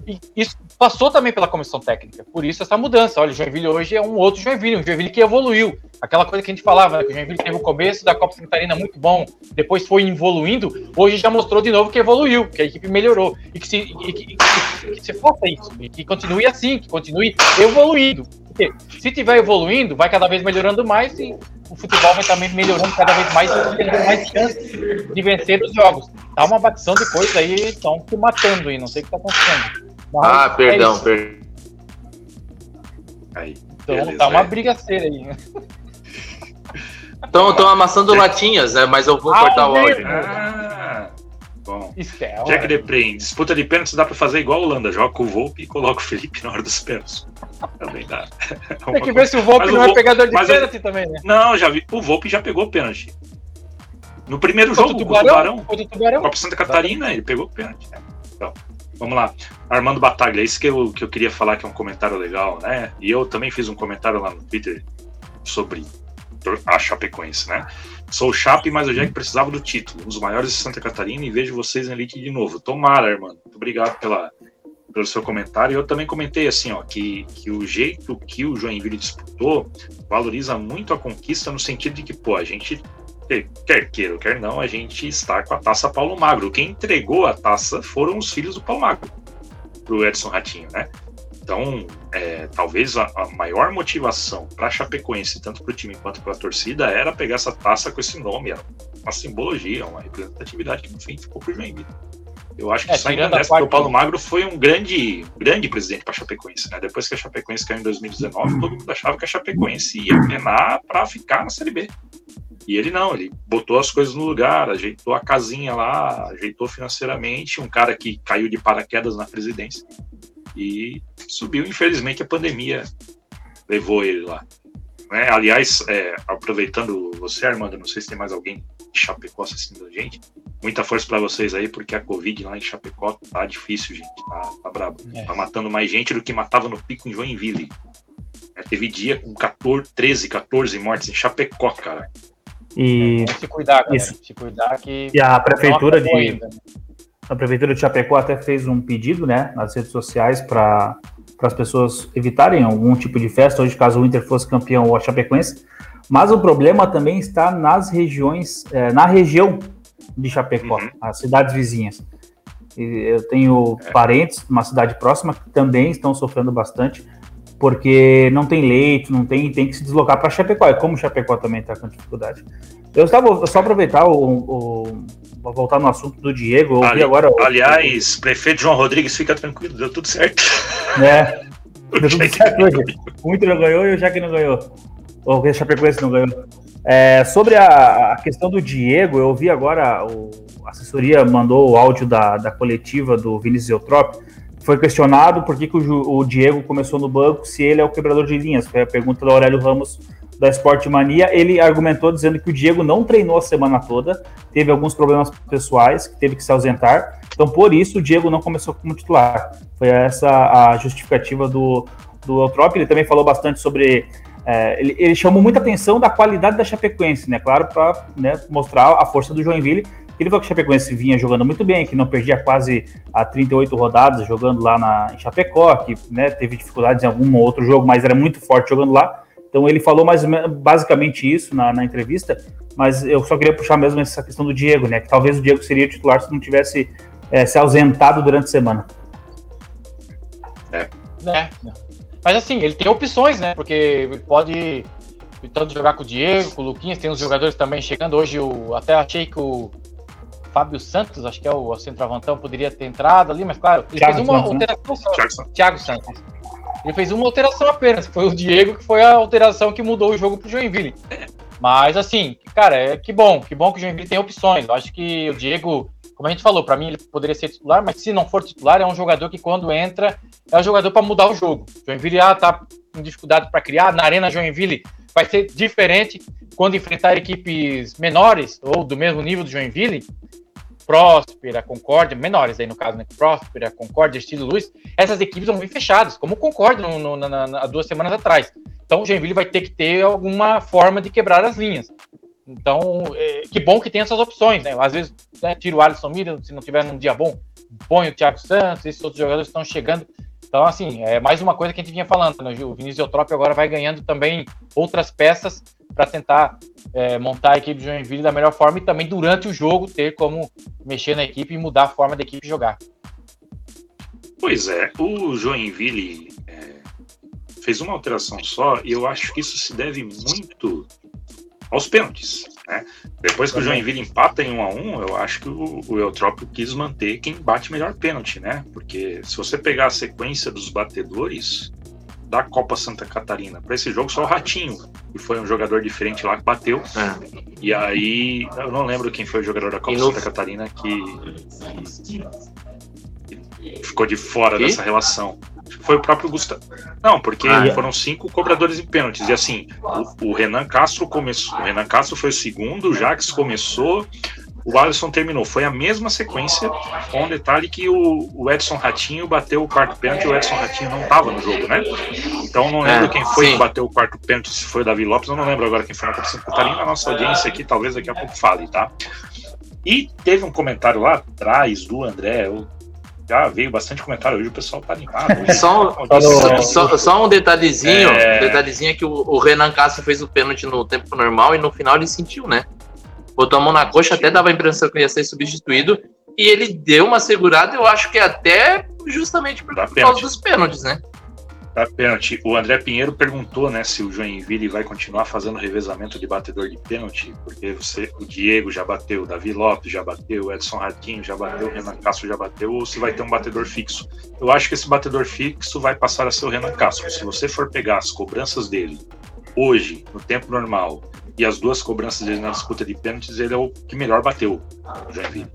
e isso passou também pela comissão técnica, por isso essa mudança, olha, o Joinville hoje é um outro Joinville, um Joinville que evoluiu, aquela coisa que a gente falava, né, que o Joinville teve o começo da Copa Catarina muito bom, depois foi evoluindo, hoje já mostrou de novo que evoluiu, que a equipe melhorou, e que se, e que, que, que, se faça isso, e que continue assim, que continue evoluindo. Porque se tiver evoluindo, vai cada vez melhorando mais e o futebol vai também melhorando cada vez mais e tendo mais chance de vencer os jogos. Tá uma batição de coisa aí, estão se matando aí, não sei o que tá acontecendo. Mas ah, perdão, é perdão. Aí, então beleza, tá uma brigaceira aí. Estão amassando latinhas, né? Mas eu vou ah, cortar o áudio. Ah, bom. É Jack Depre, disputa de pênaltis dá pra fazer igual a Holanda. Joga com o Volpe e coloca o Felipe na hora dos pênaltis. Também dá. Tem que ver se o Volpe não é pegador de pênalti também, né? Não, já vi. O Volpe já pegou pênalti. No primeiro jogo, o Tubarão, o Tubarão, Copa Santa Catarina, ele pegou o pênalti. Então, vamos lá. Armando Bataglia, isso que eu, que eu queria falar que é um comentário legal, né? E eu também fiz um comentário lá no Twitter sobre a Chapecoense, né? Sou Chape, mas o Jack precisava do título. Um dos maiores de Santa Catarina e vejo vocês na elite de novo. Tomara, Armando. Muito obrigado pela, pelo seu comentário. Eu também comentei assim, ó, que, que o jeito que o Joinville disputou valoriza muito a conquista no sentido de que, pô, a gente quer queira quer não, a gente está com a taça Paulo Magro. Quem entregou a taça foram os filhos do Paulo Magro pro Edson Ratinho, né? Então, é, talvez a, a, maior motivação para a Chapecoense, tanto para o time quanto para a torcida, era pegar essa taça com esse nome, era uma simbologia, uma representatividade que, enfim, ficou por Joinville. Eu acho que é, saindo dessa, parte... o Paulo Magro foi um grande, grande presidente para a Chapecoense. Né? Depois que a Chapecoense caiu em 2019, todo mundo achava que a Chapecoense ia penar para ficar na Série B. E ele não, ele botou as coisas no lugar, ajeitou a casinha lá, ajeitou financeiramente. Um cara que caiu de paraquedas na presidência e subiu. Infelizmente, a pandemia levou ele lá. Né? Aliás, é, aproveitando você, Armando, não sei se tem mais alguém de Chapecó assistindo a gente. Muita força para vocês aí, porque a Covid lá em Chapecó tá difícil, gente. Tá, tá brabo. É. Tá matando mais gente do que matava no pico em Joinville. É, teve dia com 14, 13, 14 mortes em Chapecó, cara. E se cuidar, cara. Isso. Se cuidar que. E a prefeitura de. Ainda. A prefeitura de Chapecó até fez um pedido, né, nas redes sociais para as pessoas evitarem algum tipo de festa, hoje caso o Inter fosse campeão ou a Chapecoense. Mas o problema também está nas regiões, é, na região de Chapecó, uhum. as cidades vizinhas. E eu tenho é. parentes numa cidade próxima que também estão sofrendo bastante, porque não tem leito, não tem, tem que se deslocar para Chapecó. E como Chapecó também está com dificuldade. Eu estava só aproveitar o, o voltar no assunto do Diego. Ali, agora. Aliás, prefeito João Rodrigues, fica tranquilo, deu tudo certo. É. Deu tudo certo hoje. O Inter não ganhou e o Jaque não ganhou. Ou o Chapecoense não ganhou. É, sobre a, a, questão do Diego, eu vi agora, o, a assessoria mandou o áudio da, da coletiva do Vinícius Eutrop. Foi questionado por que, que o, o, Diego começou no banco se ele é o quebrador de linhas. Foi a pergunta do Aurélio Ramos da Sport Mania, ele argumentou dizendo que o Diego não treinou a semana toda, teve alguns problemas pessoais, que teve que se ausentar. Então, por isso, o Diego não começou como titular. Foi essa a justificativa do, do Eutrop. Ele também falou bastante sobre. É, ele, ele, chamou muita atenção da qualidade da Chapecoense, né? Claro, para né, mostrar a força do Joinville. Ele falou que o Chapecoense vinha jogando muito bem, que não perdia quase a 38 rodadas jogando lá na, em Chapecó, que né, teve dificuldades em algum outro jogo, mas era muito forte jogando lá. Então ele falou mais basicamente isso na, na, entrevista, mas eu só queria puxar mesmo essa questão do Diego, né? Que talvez o Diego seria titular se não tivesse é, se ausentado durante a semana. É. é. Mas assim, ele tem opções, né? Porque pode tanto jogar com o Diego, com o Luquinhas, tem uns jogadores também chegando. Hoje eu até achei que o Fábio Santos, acho que é o centroavantão, poderia ter entrado ali, mas claro, ele Thiago fez uma Santos, alteração né? só. Thiago Santos. Ele fez uma alteração apenas, foi o Diego que foi a alteração que mudou o jogo pro Joinville. Mas assim, cara, é que bom, que bom que o Joinville tem opções. Eu acho que o Diego, como a gente falou, para mim ele poderia ser titular, mas se não for titular, é um jogador que quando entra, é um jogador para mudar o jogo. Joinville ah, tá com dificuldade para criar, na Arena Joinville vai ser diferente quando enfrentar equipes menores ou do mesmo nível do Joinville. Próspera, Concórdia, menores aí no caso, né? Próspera, Concórdia, Estilo Luz, essas equipes vão vir fechadas, como o Concórdia no, no, na, na, duas semanas atrás. Então o Joinville vai ter que ter alguma forma de quebrar as linhas. Então, é, que bom que tem essas opções, né? Às vezes né, tira o Alisson Mira, se não tiver num dia bom, põe o Thiago Santos, esses outros jogadores estão chegando. Então, assim, é mais uma coisa que a gente vinha falando. Né? O Vinícius Eutrópio agora vai ganhando também outras peças para tentar é, montar a equipe de Joinville da melhor forma e também durante o jogo ter como mexer na equipe e mudar a forma da equipe jogar. Pois é, o Joinville é, fez uma alteração só e eu acho que isso se deve muito aos pênaltis. Né? Depois que o Joinville empata em 1 a 1 eu acho que o, o Eutrópio quis manter quem bate melhor pênalti, né? Porque se você pegar a sequência dos batedores, da Copa Santa Catarina. Para esse jogo, só o Ratinho, que foi um jogador diferente lá que bateu. É. E aí, eu não lembro quem foi o jogador da Copa no... Santa Catarina que, que ficou de fora dessa relação. Foi o próprio Gustavo. Não, porque ah, é. foram cinco cobradores de pênaltis. E assim, o, o, Renan Castro começou. O Renan Castro foi o segundo, o Jax começou, o Alisson terminou. Foi a mesma sequência, com um detalhe que o, o Edson Ratinho bateu o quarto pênalti e o Edson Ratinho não estava no jogo, né? Então não lembro é, quem foi sim. que bateu o quarto pênalti, se foi o Davi Lopes, eu não lembro agora quem foi na Copa Catarina. A nossa audiência aqui talvez daqui a pouco fale, tá? E teve um comentário lá atrás do André, eu já veio bastante comentário hoje, o pessoal tá animado. só, só, só, só, um detalhezinho, é... um detalhezinho é que o, o, Renan Castro fez o pênalti no tempo normal e no final ele sentiu, né? Botou a mão na coxa, até dava a impressão que ia ser substituído, e ele deu uma segurada, eu acho que até justamente por, por causa dos pênaltis, né? Tá pênalti. O André Pinheiro perguntou, né, se o Joinville vai continuar fazendo revezamento de batedor de pênalti, porque você, o Diego já bateu, o Davi Lopes já bateu, o Edson Ratinho já bateu, o Renan Castro já bateu, ou se vai ter um batedor fixo. Eu acho que esse batedor fixo vai passar a ser o Renan Castro. Se você for pegar as cobranças dele hoje, no tempo normal, e as duas cobranças dele na disputa de pênaltis, ele é o que melhor bateu, o Joinville.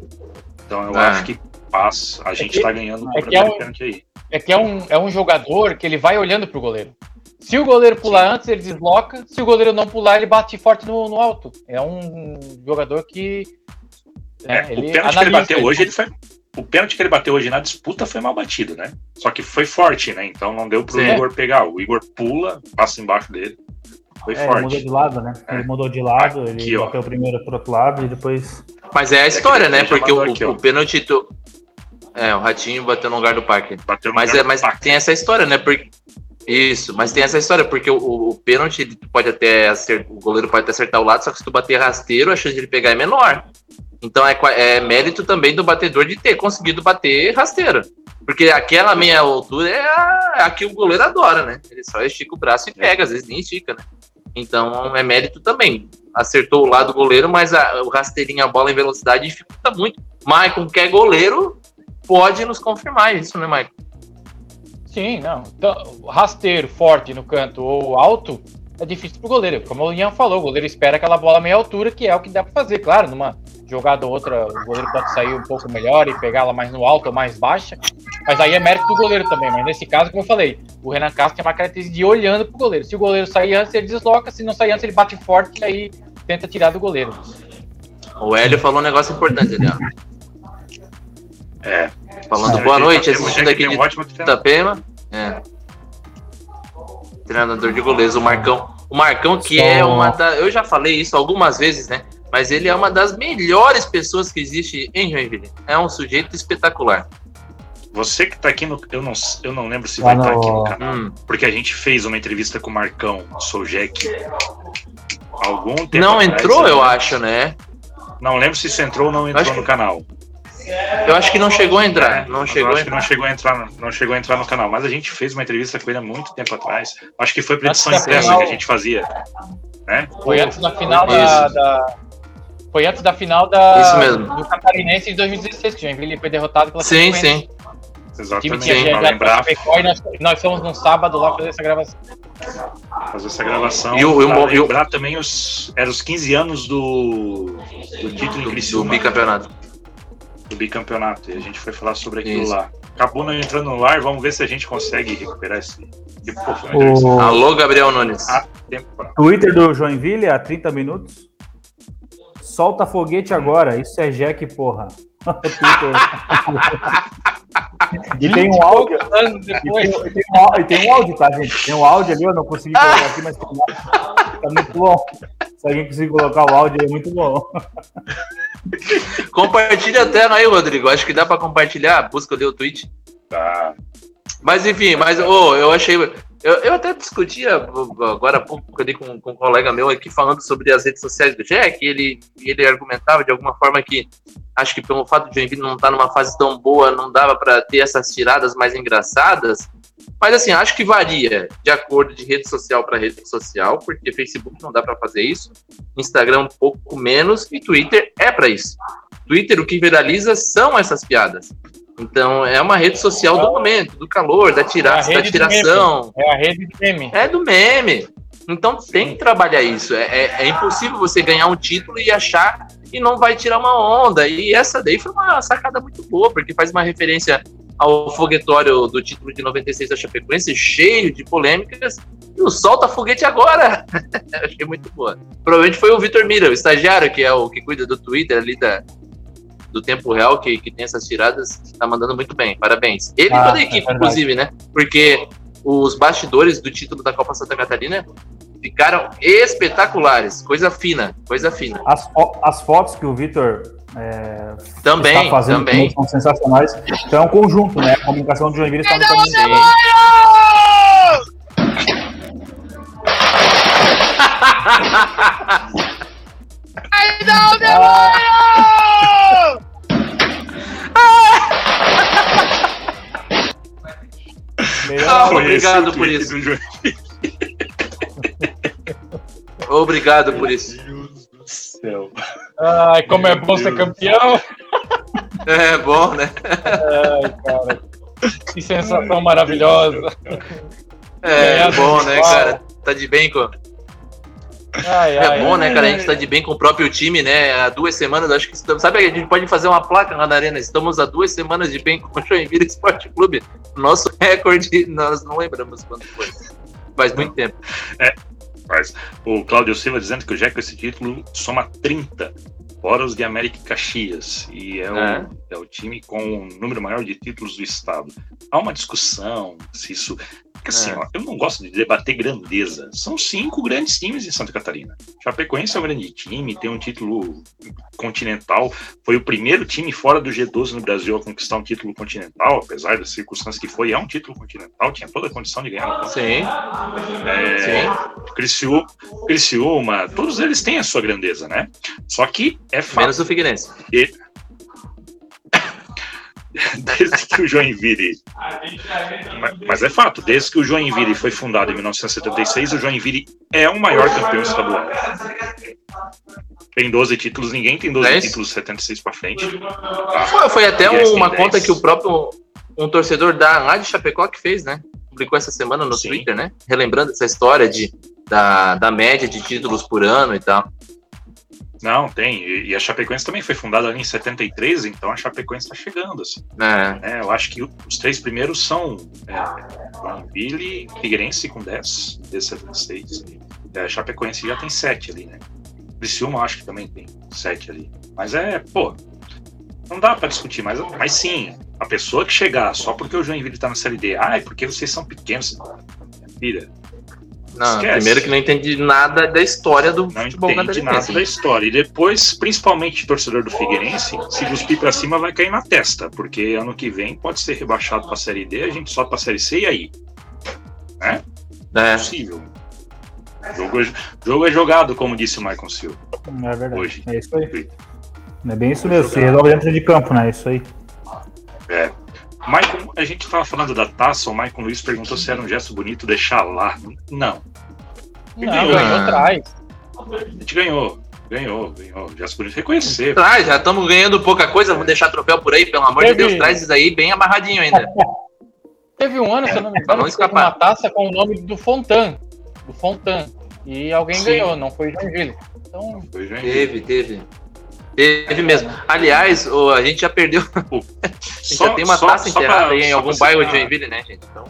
Então eu é. acho que passa, a gente está é ganhando o é, é um... pênalti aí é que é um, é um jogador que ele vai olhando pro goleiro. Se o goleiro pular Sim. antes, ele desloca. Se o goleiro não pular, ele bate forte no, no alto. É um jogador que. Né, é, o pênalti que ele bateu hoje, ele foi. O pênalti que ele bateu hoje na disputa foi mal batido, né? Só que foi forte, né? Então não deu pro Sim. Igor pegar. O Igor pula, passa embaixo dele. Foi é, forte. Ele mudou de lado, né? É. Ele mudou de lado, Aqui, ele ó. bateu primeiro pro outro lado e depois. Mas é a história, é né? Porque o, aqui, o pênalti. Tu é, o Ratinho bateu no lugar do Parque. Bateu no mas é, mas tem essa história, né? Porque, isso, mas tem essa história, porque o, o, pênalti pode até acertar, o goleiro pode até acertar o lado, só que se tu bater rasteiro, a chance de ele pegar é menor. Então é, é mérito também do batedor de ter conseguido bater rasteiro. Porque aquela meia altura é a, é a que o goleiro adora, né? Ele só estica o braço e pega, às vezes nem estica, né? Então é mérito também. Acertou o lado do goleiro, mas a, o rasteirinho, a bola em velocidade dificulta muito. Maicon, que é goleiro, pode nos confirmar isso, né, Michael? Sim, não. Então, rasteiro, forte no canto ou alto é difícil pro goleiro. Como o Ian falou, o goleiro espera aquela bola meia altura, que é o que dá para fazer. Claro, numa jogada ou outra, o goleiro pode sair um pouco melhor e pegar ela mais no alto ou mais baixa. Mas aí é mérito do goleiro também. Mas nesse caso, como eu falei, o Renan Castro tem uma característica de ir olhando pro goleiro. Se o goleiro sair antes, ele desloca. Se não sair antes, ele bate forte e aí tenta tirar do goleiro. O Hélio falou um negócio importante ali, ó. É. Falando boa noite, assistindo aqui de Itapema. É. Treinador de goleiros, o Marcão. O Marcão, que Só... é uma da. Eu já falei isso algumas vezes, né? Mas ele é uma das melhores pessoas que existe em Joinville. É um sujeito espetacular. Você que tá aqui no. Eu não, eu não lembro se vai estar tá aqui no canal. Hum. Porque a gente fez uma entrevista com o Marcão Soljek algum tempo. Não atrás, entrou, eu acho, né? Não lembro se isso entrou ou não entrou no canal. Eu acho que não chegou a entrar. Não chegou a entrar. não chegou a entrar. Não chegou a entrar no canal. Mas a gente fez uma entrevista com ele há muito tempo atrás. Acho que foi para edição impressa final... que a gente fazia. Né? Foi antes da final da, da, Foi antes da final da. Isso mesmo. Do Catarinense em 2016, que o Joinville foi derrotado pela Sim, sim. Exatamente, tinha, lembrar. nós, nós fomos num sábado lá fazer essa gravação. Fazer essa gravação. E o, e lembrar também os. Eram os 15 anos do, do título do, do bicampeonato do bicampeonato. E a gente foi falar sobre aquilo Isso. lá. Acabou não entrando no ar, vamos ver se a gente consegue recuperar esse. O... Alô, Gabriel Nunes. Twitter do Joinville há 30 minutos. Solta foguete agora, isso é Jack, porra. e tem um áudio. E tem, e, tem um, e tem um áudio, tá, gente? Tem um áudio ali, eu não consegui colocar aqui, mas tá muito bom. Se alguém conseguir colocar o áudio, é muito bom. Compartilha a tela aí, Rodrigo. Acho que dá para compartilhar. Busca ali o tweet. Tá. Mas enfim, mas oh, eu achei. Eu, eu até discutia agora há pouco ali com, com um colega meu aqui falando sobre as redes sociais do Jack. Ele, ele argumentava de alguma forma que acho que pelo fato de o Joinville não estar tá numa fase tão boa, não dava para ter essas tiradas mais engraçadas. Mas assim, acho que varia de acordo de rede social para rede social, porque Facebook não dá para fazer isso, Instagram um pouco menos e Twitter é para isso. Twitter o que viraliza são essas piadas. Então é uma rede social do momento, do calor, da, tira é da tiração. É a rede do meme. É do meme. Então tem que trabalhar isso. É, é, é, impossível você ganhar um título e achar que não vai tirar uma onda. E essa daí foi uma sacada muito boa, porque faz uma referência ao foguetório do título de 96 da Chapecoense, cheio de polêmicas, e o solta foguete agora. Achei muito boa. Provavelmente foi o Vitor Mira, o estagiário, que é o que cuida do Twitter ali da, do tempo real, que, que tem essas tiradas, tá mandando muito bem. Parabéns. Ele ah, e toda a equipe, é inclusive, né? Porque os bastidores do título da Copa Santa Catarina ficaram espetaculares. Coisa fina, coisa fina. As, as fotos que o Vitor é, também, está fazendo também. são sensacionais. Então é um conjunto, né? A comunicação de Joinville está no caminho. Ai, não, demônio! Ah, obrigado por isso. obrigado por isso. Meu Deus do céu. Ai, como é bom ser campeão. É bom, né? Ai, cara. Que sensação maravilhosa. É, é bom, né, cara? Tá de bem com. Ai, é ai, bom, né, cara? A gente tá de bem com o próprio time, né? Há duas semanas, acho que estamos. Sabe, a gente pode fazer uma placa lá na arena. Estamos há duas semanas de bem com o Joinville Esporte Clube. Nosso recorde, nós não lembramos quando foi. Faz muito tempo. É, O Cláudio Silva dizendo que o Jack esse título soma 30 fora os de América e Caxias, e é, é. O, é o time com o número maior de títulos do estado. Há uma discussão se isso porque assim, é. ó, eu não gosto de debater grandeza. São cinco grandes times em Santa Catarina. Chapecoense é um grande time, tem um título continental. Foi o primeiro time fora do G12 no Brasil a conquistar um título continental, apesar das circunstâncias que foi. É um título continental, tinha toda a condição de ganhar. Sim. É, Sim. Criciúma, Criciúma, todos eles têm a sua grandeza, né? Só que é fácil. Menos o Figueirense. E, desde que o Joinville. Mas, mas, é fato, desde que o Joinville foi fundado em 1976, o Joinville é o maior campeão estadual. Tem 12 títulos, ninguém tem 12 é títulos 76 para frente. Tá? Foi, foi, até uma conta que o próprio um torcedor da lá de Chapecó que fez, né? Publicou essa semana no Sim. Twitter, né? Relembrando essa história de, da, da média de títulos por ano e tal. Não, tem. E a Chapecoense também foi fundada ali em 73, então a Chapecoense está chegando. Assim. É. É, eu acho que os três primeiros são é, Joinville, Figueirense com 10, de 76. É, a Chapecoense já tem 7 ali, né? Criciúma acho que também tem 7 ali. Mas é, pô, não dá para discutir, mas, mas sim, a pessoa que chegar só porque o Joinville está na Série D, ah, é porque vocês são pequenos. Filha, não, primeiro que não entendi nada da história do não futebol Não entendi nada da história. E depois, principalmente torcedor do Figueirense, se cuspir pra cima vai cair na testa, porque ano que vem pode ser rebaixado pra Série D, a gente sobe pra Série C e aí? Né? É. é possível. Jogo, é, jogo é jogado, como disse o Michael Silva. É verdade. Hoje. É isso aí. É bem isso mesmo. Se resolve dentro de campo, né? É isso aí. Michael, a gente estava falando da taça, o Michael Luiz perguntou se era um gesto bonito deixar lá. Não. Não, ganhou, ganhou atrás. A gente ganhou. Ganhou, ganhou. Gesto bonito reconhecer. Traz, já estamos ganhando pouca coisa, vamos deixar troféu por aí, pelo amor Teve... de Deus, traz isso aí bem amarradinho ainda. Teve um ano, se eu não me engano, uma taça com o nome do Fontan. Do Fontan. E alguém Sim. ganhou, não foi Joinville. Então... Foi. Teve, teve. Teve mesmo. Aliás, a gente já perdeu. a gente só, já tem uma só, taça só enterrada pra, aí em algum bairro de Joinville, né, gente? Então...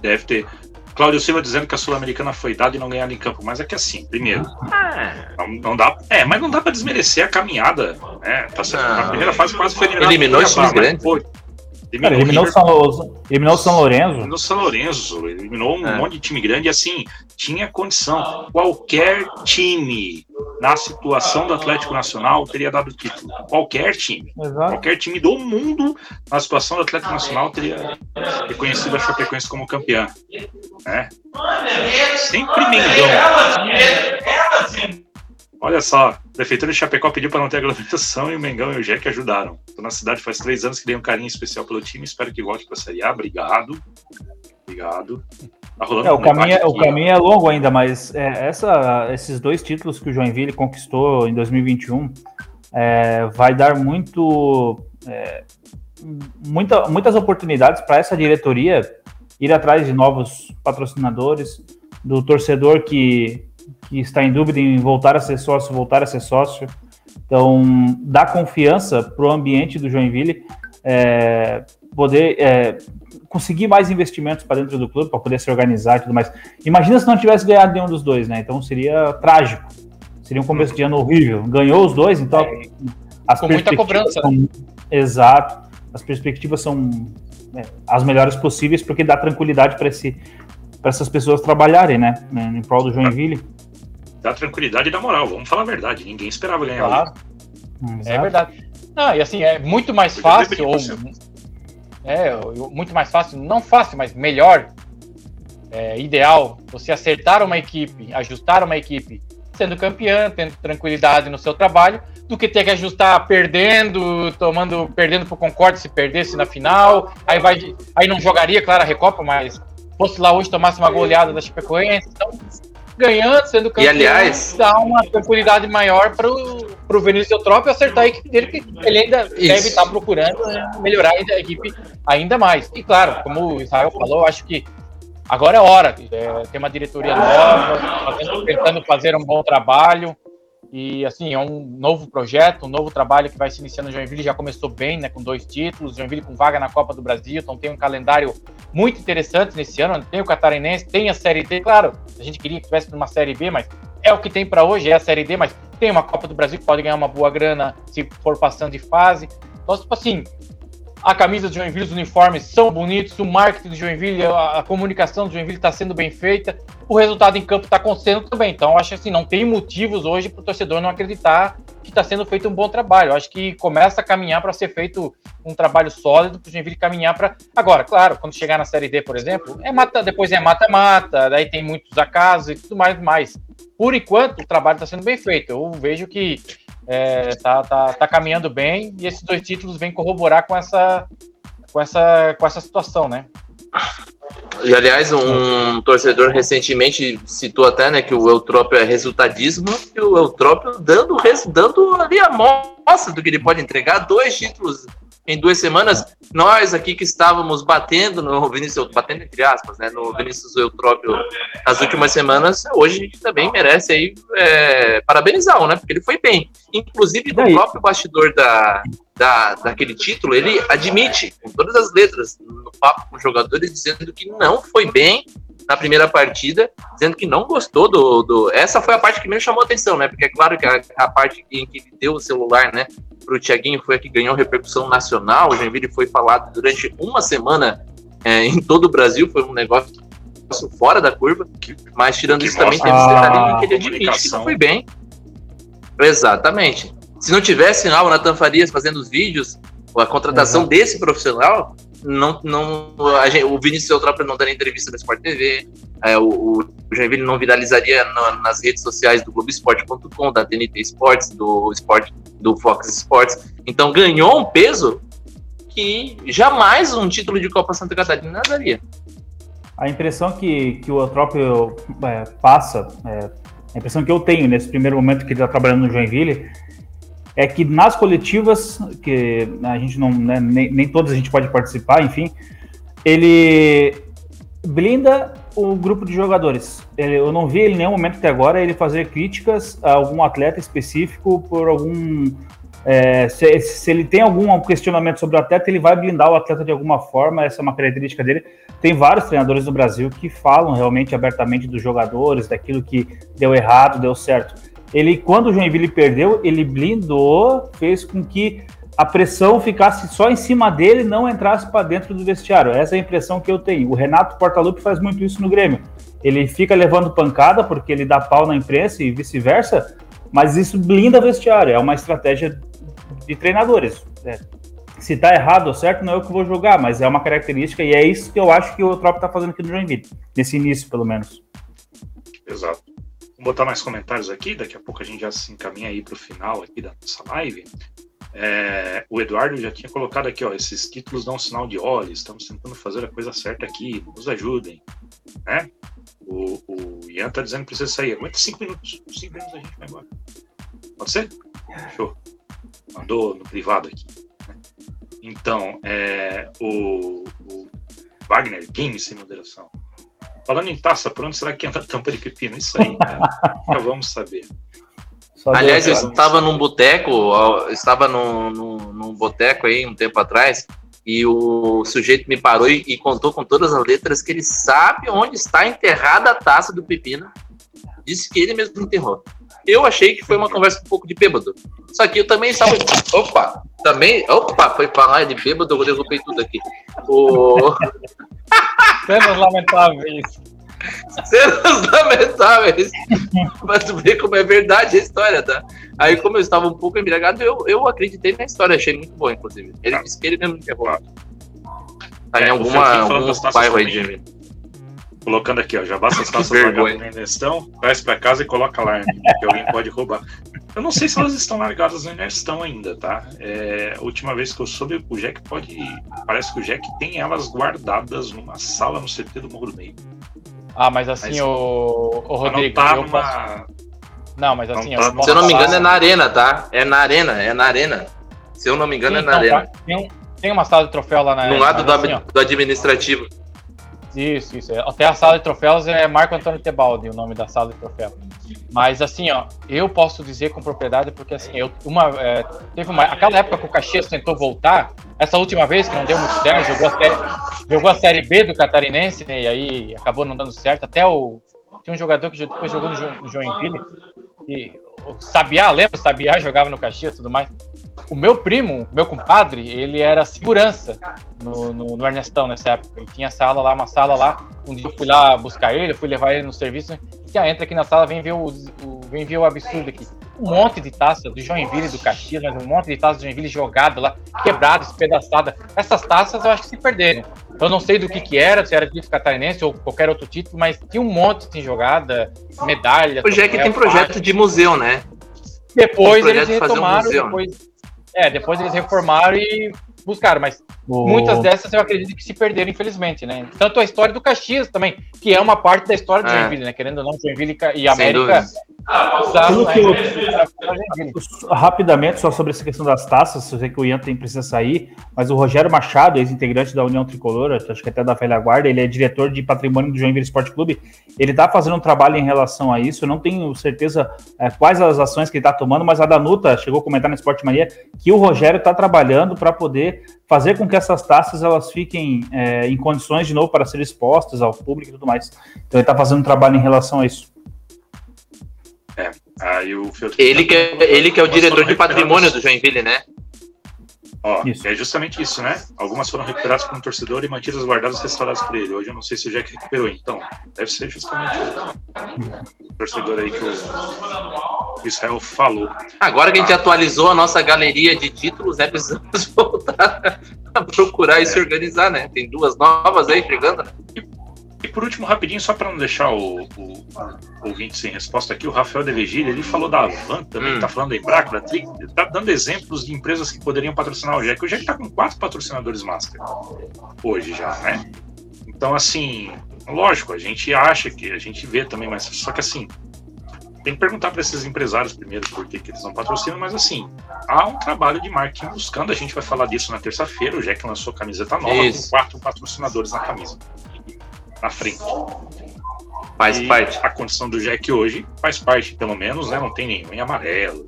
Deve ter. Cláudio Silva dizendo que a Sul-Americana foi dada e não ganhada em campo. Mas é que assim, primeiro, ah. não, não, dá. É, mas não dá para desmerecer a caminhada. Né? Tá sendo, na primeira fase quase foi eliminado. Eliminou os times grandes. Eliminou, Cara, eliminou, São Lourenço, eliminou São Lourenço. Eliminou São Lourenço, eliminou um é. monte de time grande e assim, tinha condição. Qualquer time na situação do Atlético Nacional teria dado título. Qualquer time. Exato. Qualquer time do mundo na situação do Atlético Nacional teria reconhecido a Chapecoense como campeã. Né? Sempre Mengão. Olha só, Prefeitura de Chapecó pediu para não ter aglomeração e o Mengão e o Jack ajudaram. Estou na cidade faz três anos que dei um carinho especial pelo time, espero que volte para a Série A. Obrigado. Obrigado. Tá rolando é, o, caminho, é, o caminho é longo ainda, mas é, essa, esses dois títulos que o Joinville conquistou em 2021 é, vai dar muito, é, muita, muitas oportunidades para essa diretoria ir atrás de novos patrocinadores, do torcedor que que está em dúvida em voltar a ser sócio, voltar a ser sócio. Então, dá confiança para o ambiente do Joinville é, poder é, conseguir mais investimentos para dentro do clube, para poder se organizar e tudo mais. Imagina se não tivesse ganhado nenhum dos dois, né? Então seria trágico. Seria um começo de ano horrível. Ganhou os dois, então é, as com muita cobrança. São, né? Exato. As perspectivas são é, as melhores possíveis porque dá tranquilidade para esse para essas pessoas trabalharem, né? Em prol do Joinville. Dá tranquilidade e dá moral, vamos falar a verdade. Ninguém esperava ganhar. Claro. É verdade. Não, e assim, é muito mais fácil, ou, é, muito mais fácil, não fácil, mas melhor, é, ideal, você acertar uma equipe, ajustar uma equipe, sendo campeã, tendo tranquilidade no seu trabalho, do que ter que ajustar perdendo, tomando, perdendo pro Concorde se perdesse na final, aí vai, aí não jogaria, claro, a Recopa, mas fosse lá hoje tomasse uma goleada da Chapecoense, então ganhando, sendo campeão, e, aliás, dá uma tranquilidade maior para o Vinícius Eutrópio acertar a equipe dele, que ele ainda Isso. deve estar procurando né, melhorar a equipe ainda mais. E claro, como o Israel falou, acho que agora é hora. É, tem uma diretoria nova, fazendo, tentando fazer um bom trabalho. E assim, é um novo projeto, um novo trabalho que vai se iniciando. No Joinville, já começou bem, né, com dois títulos, Joinville com vaga na Copa do Brasil, então tem um calendário muito interessante nesse ano, tem o Catarinense, tem a Série D, claro, a gente queria que tivesse uma Série B, mas é o que tem para hoje, é a Série D, mas tem uma Copa do Brasil que pode ganhar uma boa grana se for passando de fase. Então, tipo assim, a camisa de Joinville, os uniformes são bonitos, o marketing de Joinville, a, a comunicação de Joinville está sendo bem feita, o resultado em campo está acontecendo também. Então, acho assim, não tem motivos hoje para o torcedor não acreditar que está sendo feito um bom trabalho. Eu acho que começa a caminhar para ser feito um trabalho sólido para o Joinville caminhar para. Agora, claro, quando chegar na Série D, por exemplo, é mata, depois é mata-mata, daí tem muitos acasos e tudo mais, mais. Por enquanto, o trabalho está sendo bem feito. Eu vejo que é, tá, tá, tá caminhando bem e esses dois títulos vêm corroborar com essa, com essa, com essa situação, né? E aliás, um torcedor recentemente citou até né, que o Eutrópio é resultadismo, e o Eutrópio dando, dando ali a mostra do que ele pode entregar, dois títulos em duas semanas. Nós aqui que estávamos batendo no Vinícius, batendo entre aspas, né, no Vinícius Eutrópio nas últimas semanas, hoje a gente também merece aí é, parabenizá-lo, né? Porque ele foi bem. Inclusive, no próprio bastidor da, da, daquele título, ele admite, com todas as letras, no papo com os jogadores, dizendo que não foi bem na primeira partida, dizendo que não gostou do, do. Essa foi a parte que menos chamou atenção, né? Porque é claro que a, a parte em que ele deu o celular, né, pro Thiaguinho foi a que ganhou repercussão nacional. O Joinville foi falado durante uma semana é, em todo o Brasil, foi um negócio fora da curva. Mas tirando isso, também teve esse detalhe que ele admite que não foi bem. Exatamente. Se não tivesse lá o Nathan Farias fazendo os vídeos, a contratação Exato. desse profissional, não, não, gente, o Vinícius Eutrópio não daria entrevista da Sport TV, é, o, o Joinville não viralizaria no, nas redes sociais do Globoesporte.com, da TNT Sports, do, Sport, do Fox Sports. Então ganhou um peso que jamais um título de Copa Santa Catarina daria. A impressão que, que o Eutrópio é, passa, é, a impressão que eu tenho nesse primeiro momento que ele está trabalhando no Joinville, é que nas coletivas, que a gente não, né, nem, nem todas a gente pode participar, enfim, ele blinda o grupo de jogadores. Ele, eu não vi ele em nenhum momento até agora ele fazer críticas a algum atleta específico por algum. É, se, se, ele tem algum questionamento sobre o atleta, ele vai blindar o atleta de alguma forma, essa é uma característica dele. Tem vários treinadores no Brasil que falam realmente abertamente dos jogadores, daquilo que deu errado, deu certo ele, quando o Joinville perdeu, ele blindou, fez com que a pressão ficasse só em cima dele não entrasse para dentro do vestiário. Essa é a impressão que eu tenho. O Renato Portaluppi faz muito isso no Grêmio. Ele fica levando pancada porque ele dá pau na imprensa e vice-versa, mas isso blinda o vestiário. É uma estratégia de treinadores. É. Se tá errado ou certo, não é eu que vou jogar, mas é uma característica e é isso que eu acho que o Trop tá fazendo aqui no Joinville, nesse início, pelo menos. Exato. Vou botar mais comentários aqui, daqui a pouco a gente já se encaminha aí para o final aqui da nossa live. É, o Eduardo já tinha colocado aqui, ó, esses títulos dão um sinal de olhos, estamos tentando fazer a coisa certa aqui, nos ajudem, né? O, o Ian tá dizendo que precisa sair, aguenta cinco minutos, cinco minutos a gente vai embora. Pode ser? Show. Mandou no privado aqui. Né? Então, é, o, o Wagner, game sem moderação. Falando em taça, por onde será que entra a tampa de pepino? Isso aí, já vamos saber. Só Aliás, eu estava num boteco, estava num, num, num boteco aí um tempo atrás, E o sujeito me parou e, e, contou com todas as letras que ele sabe onde está enterrada a taça do pepino. Disse que ele mesmo enterrou. Eu achei que foi uma conversa um pouco de bêbado. Só que eu também estava. Opa! Também. Opa! Foi falar de bêbado, eu derrubei tudo aqui. O... Cenas lamentáveis. Cenas lamentáveis. Mas tu vê como é verdade a história, tá? Aí, como eu estava um pouco embriagado, eu, eu acreditei na história, achei muito boa, inclusive. Ele disse que ele mesmo tinha rolado. Tá em é, alguma, algum bairro aí de Colocando aqui, ó, já basta as taças largadas no estão, traz pra casa e coloca alarme, que alguém pode roubar. Eu não sei se elas estão largadas no Nestão ainda, tá? É, a última vez que eu soube, o Jack pode. Parece que o Jack tem elas guardadas numa sala no CT do Morro do Meio. Ah, mas assim, mas, o, o Rodrigo. Não tá numa... Posso... Não, mas assim, não tá eu Se eu não me engano, é na arena, tá? É na arena, é na arena. Se eu não me engano, Sim, é na então, arena. Tem, um, tem uma sala de troféu lá na No lado do, assim, do administrativo. Isso, isso. Até a sala de troféus é Marco Antônio Tebaldi, o nome da sala de troféus. Mas assim, ó, eu posso dizer com propriedade porque assim, eu uma é, teve uma aquela época que o Caxias tentou voltar, essa última vez que não deu muito certo, jogou a série, jogou a série B do Catarinense né, e aí acabou não dando certo. Até o tinha um jogador que depois jogou no, Joinville e o Sabiá, lembra? O Sabiá jogava no Caxias e tudo mais. O meu primo, meu compadre, ele era segurança no, no, no, Ernestão nessa época. Ele tinha sala lá, uma sala lá. Um dia eu fui lá buscar ele, fui levar ele no serviço. E entra aqui na sala, vem ver o, o, vem ver o absurdo aqui. Um monte de taças do Joinville e do Caxias, mas um monte de taças do Joinville jogada lá, quebrada, espedaçada. Essas taças eu acho que se perderam. Eu não sei do que que era, se era título catarinense ou qualquer outro título, mas tinha um monte de jogada, medalha. O Jack tem projeto de museu, né? Depois eles retomaram, um museu, depois, né? É, depois eles reformaram e buscaram, mas oh. muitas dessas eu acredito que se perderam, infelizmente, né? Tanto a história do Caxias também, que é uma parte da história do é. Joinville, né? Querendo ou não, Joinville e América. Usaram, né? eu, rapidamente, só sobre essa questão das taças, eu sei que o Ian tem, precisa sair, mas o Rogério Machado, ex-integrante da União Tricolor, acho que até da velha guarda, ele é diretor de patrimônio do Joinville Esporte Clube, ele está fazendo um trabalho em relação a isso, eu não tenho certeza é, quais as ações que ele está tomando, mas a Danuta chegou a comentar na Esporte Mania que o Rogério está trabalhando para poder fazer com que essas taças elas fiquem é, em condições de novo para serem expostas ao público e tudo mais. Então ele está fazendo um trabalho em relação a isso. É, aí o ele, que é, ele que é o diretor de patrimônio do Joinville, né? Ó, isso. é justamente isso, né? Algumas foram recuperadas por um torcedor e mantidas guardadas e restauradas por ele. Hoje eu não sei se o Jack recuperou, então. Deve ser justamente o torcedor aí que o Israel falou. Agora que a gente atualizou a nossa galeria de títulos, né? Precisamos voltar a procurar e é. se organizar, né? Tem duas novas aí chegando, né? E por último, rapidinho, só para não deixar o, o, o, ouvinte sem resposta aqui, o Rafael de Vigília, ele falou da Van também, hum. tá falando da Embraco, da Trick, tá dando exemplos de empresas que poderiam patrocinar o Jack. O Jack tá com quatro patrocinadores master hoje já, né? Então, assim, lógico, a gente acha que, a gente vê também, mas só que assim, tem que perguntar para esses empresários primeiro por que, que eles não patrocinam, mas assim, há um trabalho de marketing buscando, a gente vai falar disso na terça-feira, o Jack lançou camiseta nova Isso. com quatro patrocinadores na camisa na frente. Faz e parte. A condição do Jack hoje faz parte, pelo menos, né? Não tem nenhum em amarelo.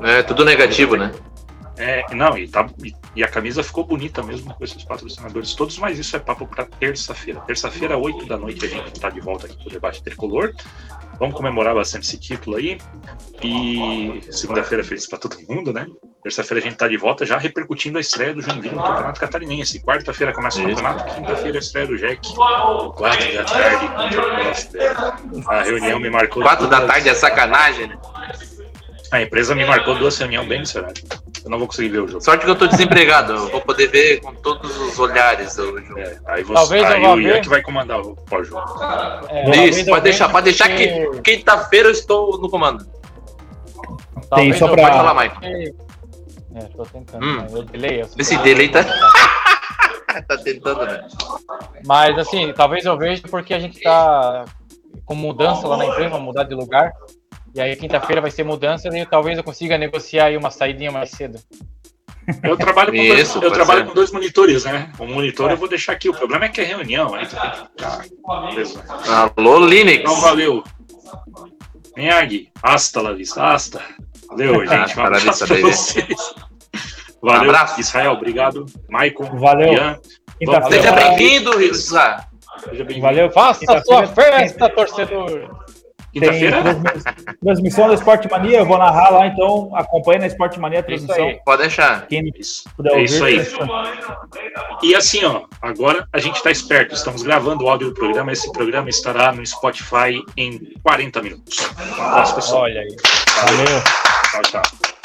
É tudo negativo, né? É, não, e, tá, e, e, a camisa ficou bonita mesmo com esses patrocinadores todos, mas isso é papo para terça-feira. Terça-feira, 8 da noite, a gente está de volta aqui pro debate tricolor. Vamos comemorar bastante esse título aí. E segunda-feira feliz para todo mundo, né? Terça-feira a gente está de volta já repercutindo a estreia do Joinville no Campeonato Catarinense. Quarta-feira começa o campeonato, quinta-feira a estreia do Jack. Quatro da tarde A reunião me marcou. Quatro da tarde é sacanagem, né? A empresa me marcou duas reuniões bem horário. Eu não vou conseguir ver o jogo. Sorte que eu tô desempregado, eu vou poder ver com todos os olhares o jogo. É, aí você, talvez aí o Ian que vai comandar o pós-jogo. É, Isso, pode deixar, pode deixar que quinta-feira eu estou no comando. Tem só pra... Pode falar, Michael. É, tô tentando. Hum. Eu delay, eu Esse delay tá. tá tentando, né? Mas assim, talvez eu veja porque a gente tá com mudança lá na empresa, mudar de lugar. E aí quinta-feira vai ser mudança e talvez eu consiga negociar aí uma saidinha mais cedo. Eu trabalho com, Isso, dois, eu trabalho com dois monitores, né? Um monitor é. eu vou deixar aqui. O problema é que é reunião, aí tu tem que ficar. Alô, Linux. Então valeu. Minhag, hasta la vista, hasta. Valeu, gente. Um abraço pra vocês. Valeu, um abraço. Israel, obrigado. Michael, valeu. Ian. Seja bem-vindo, Rizá. Seja bem-vindo. Valeu, faça a sua festa, torcedor. Quinta-feira? Transmissão da Esporte Mania, eu vou narrar lá, então acompanha na Esporte Mania a transmissão. Pode deixar. Quem isso. puder é isso aí. E assim, ó, agora a gente está esperto, estamos gravando o áudio do programa, esse programa estará no Spotify em 40 minutos. Um abraço, pessoal. Olha aí. Valeu. Tchau, tchau.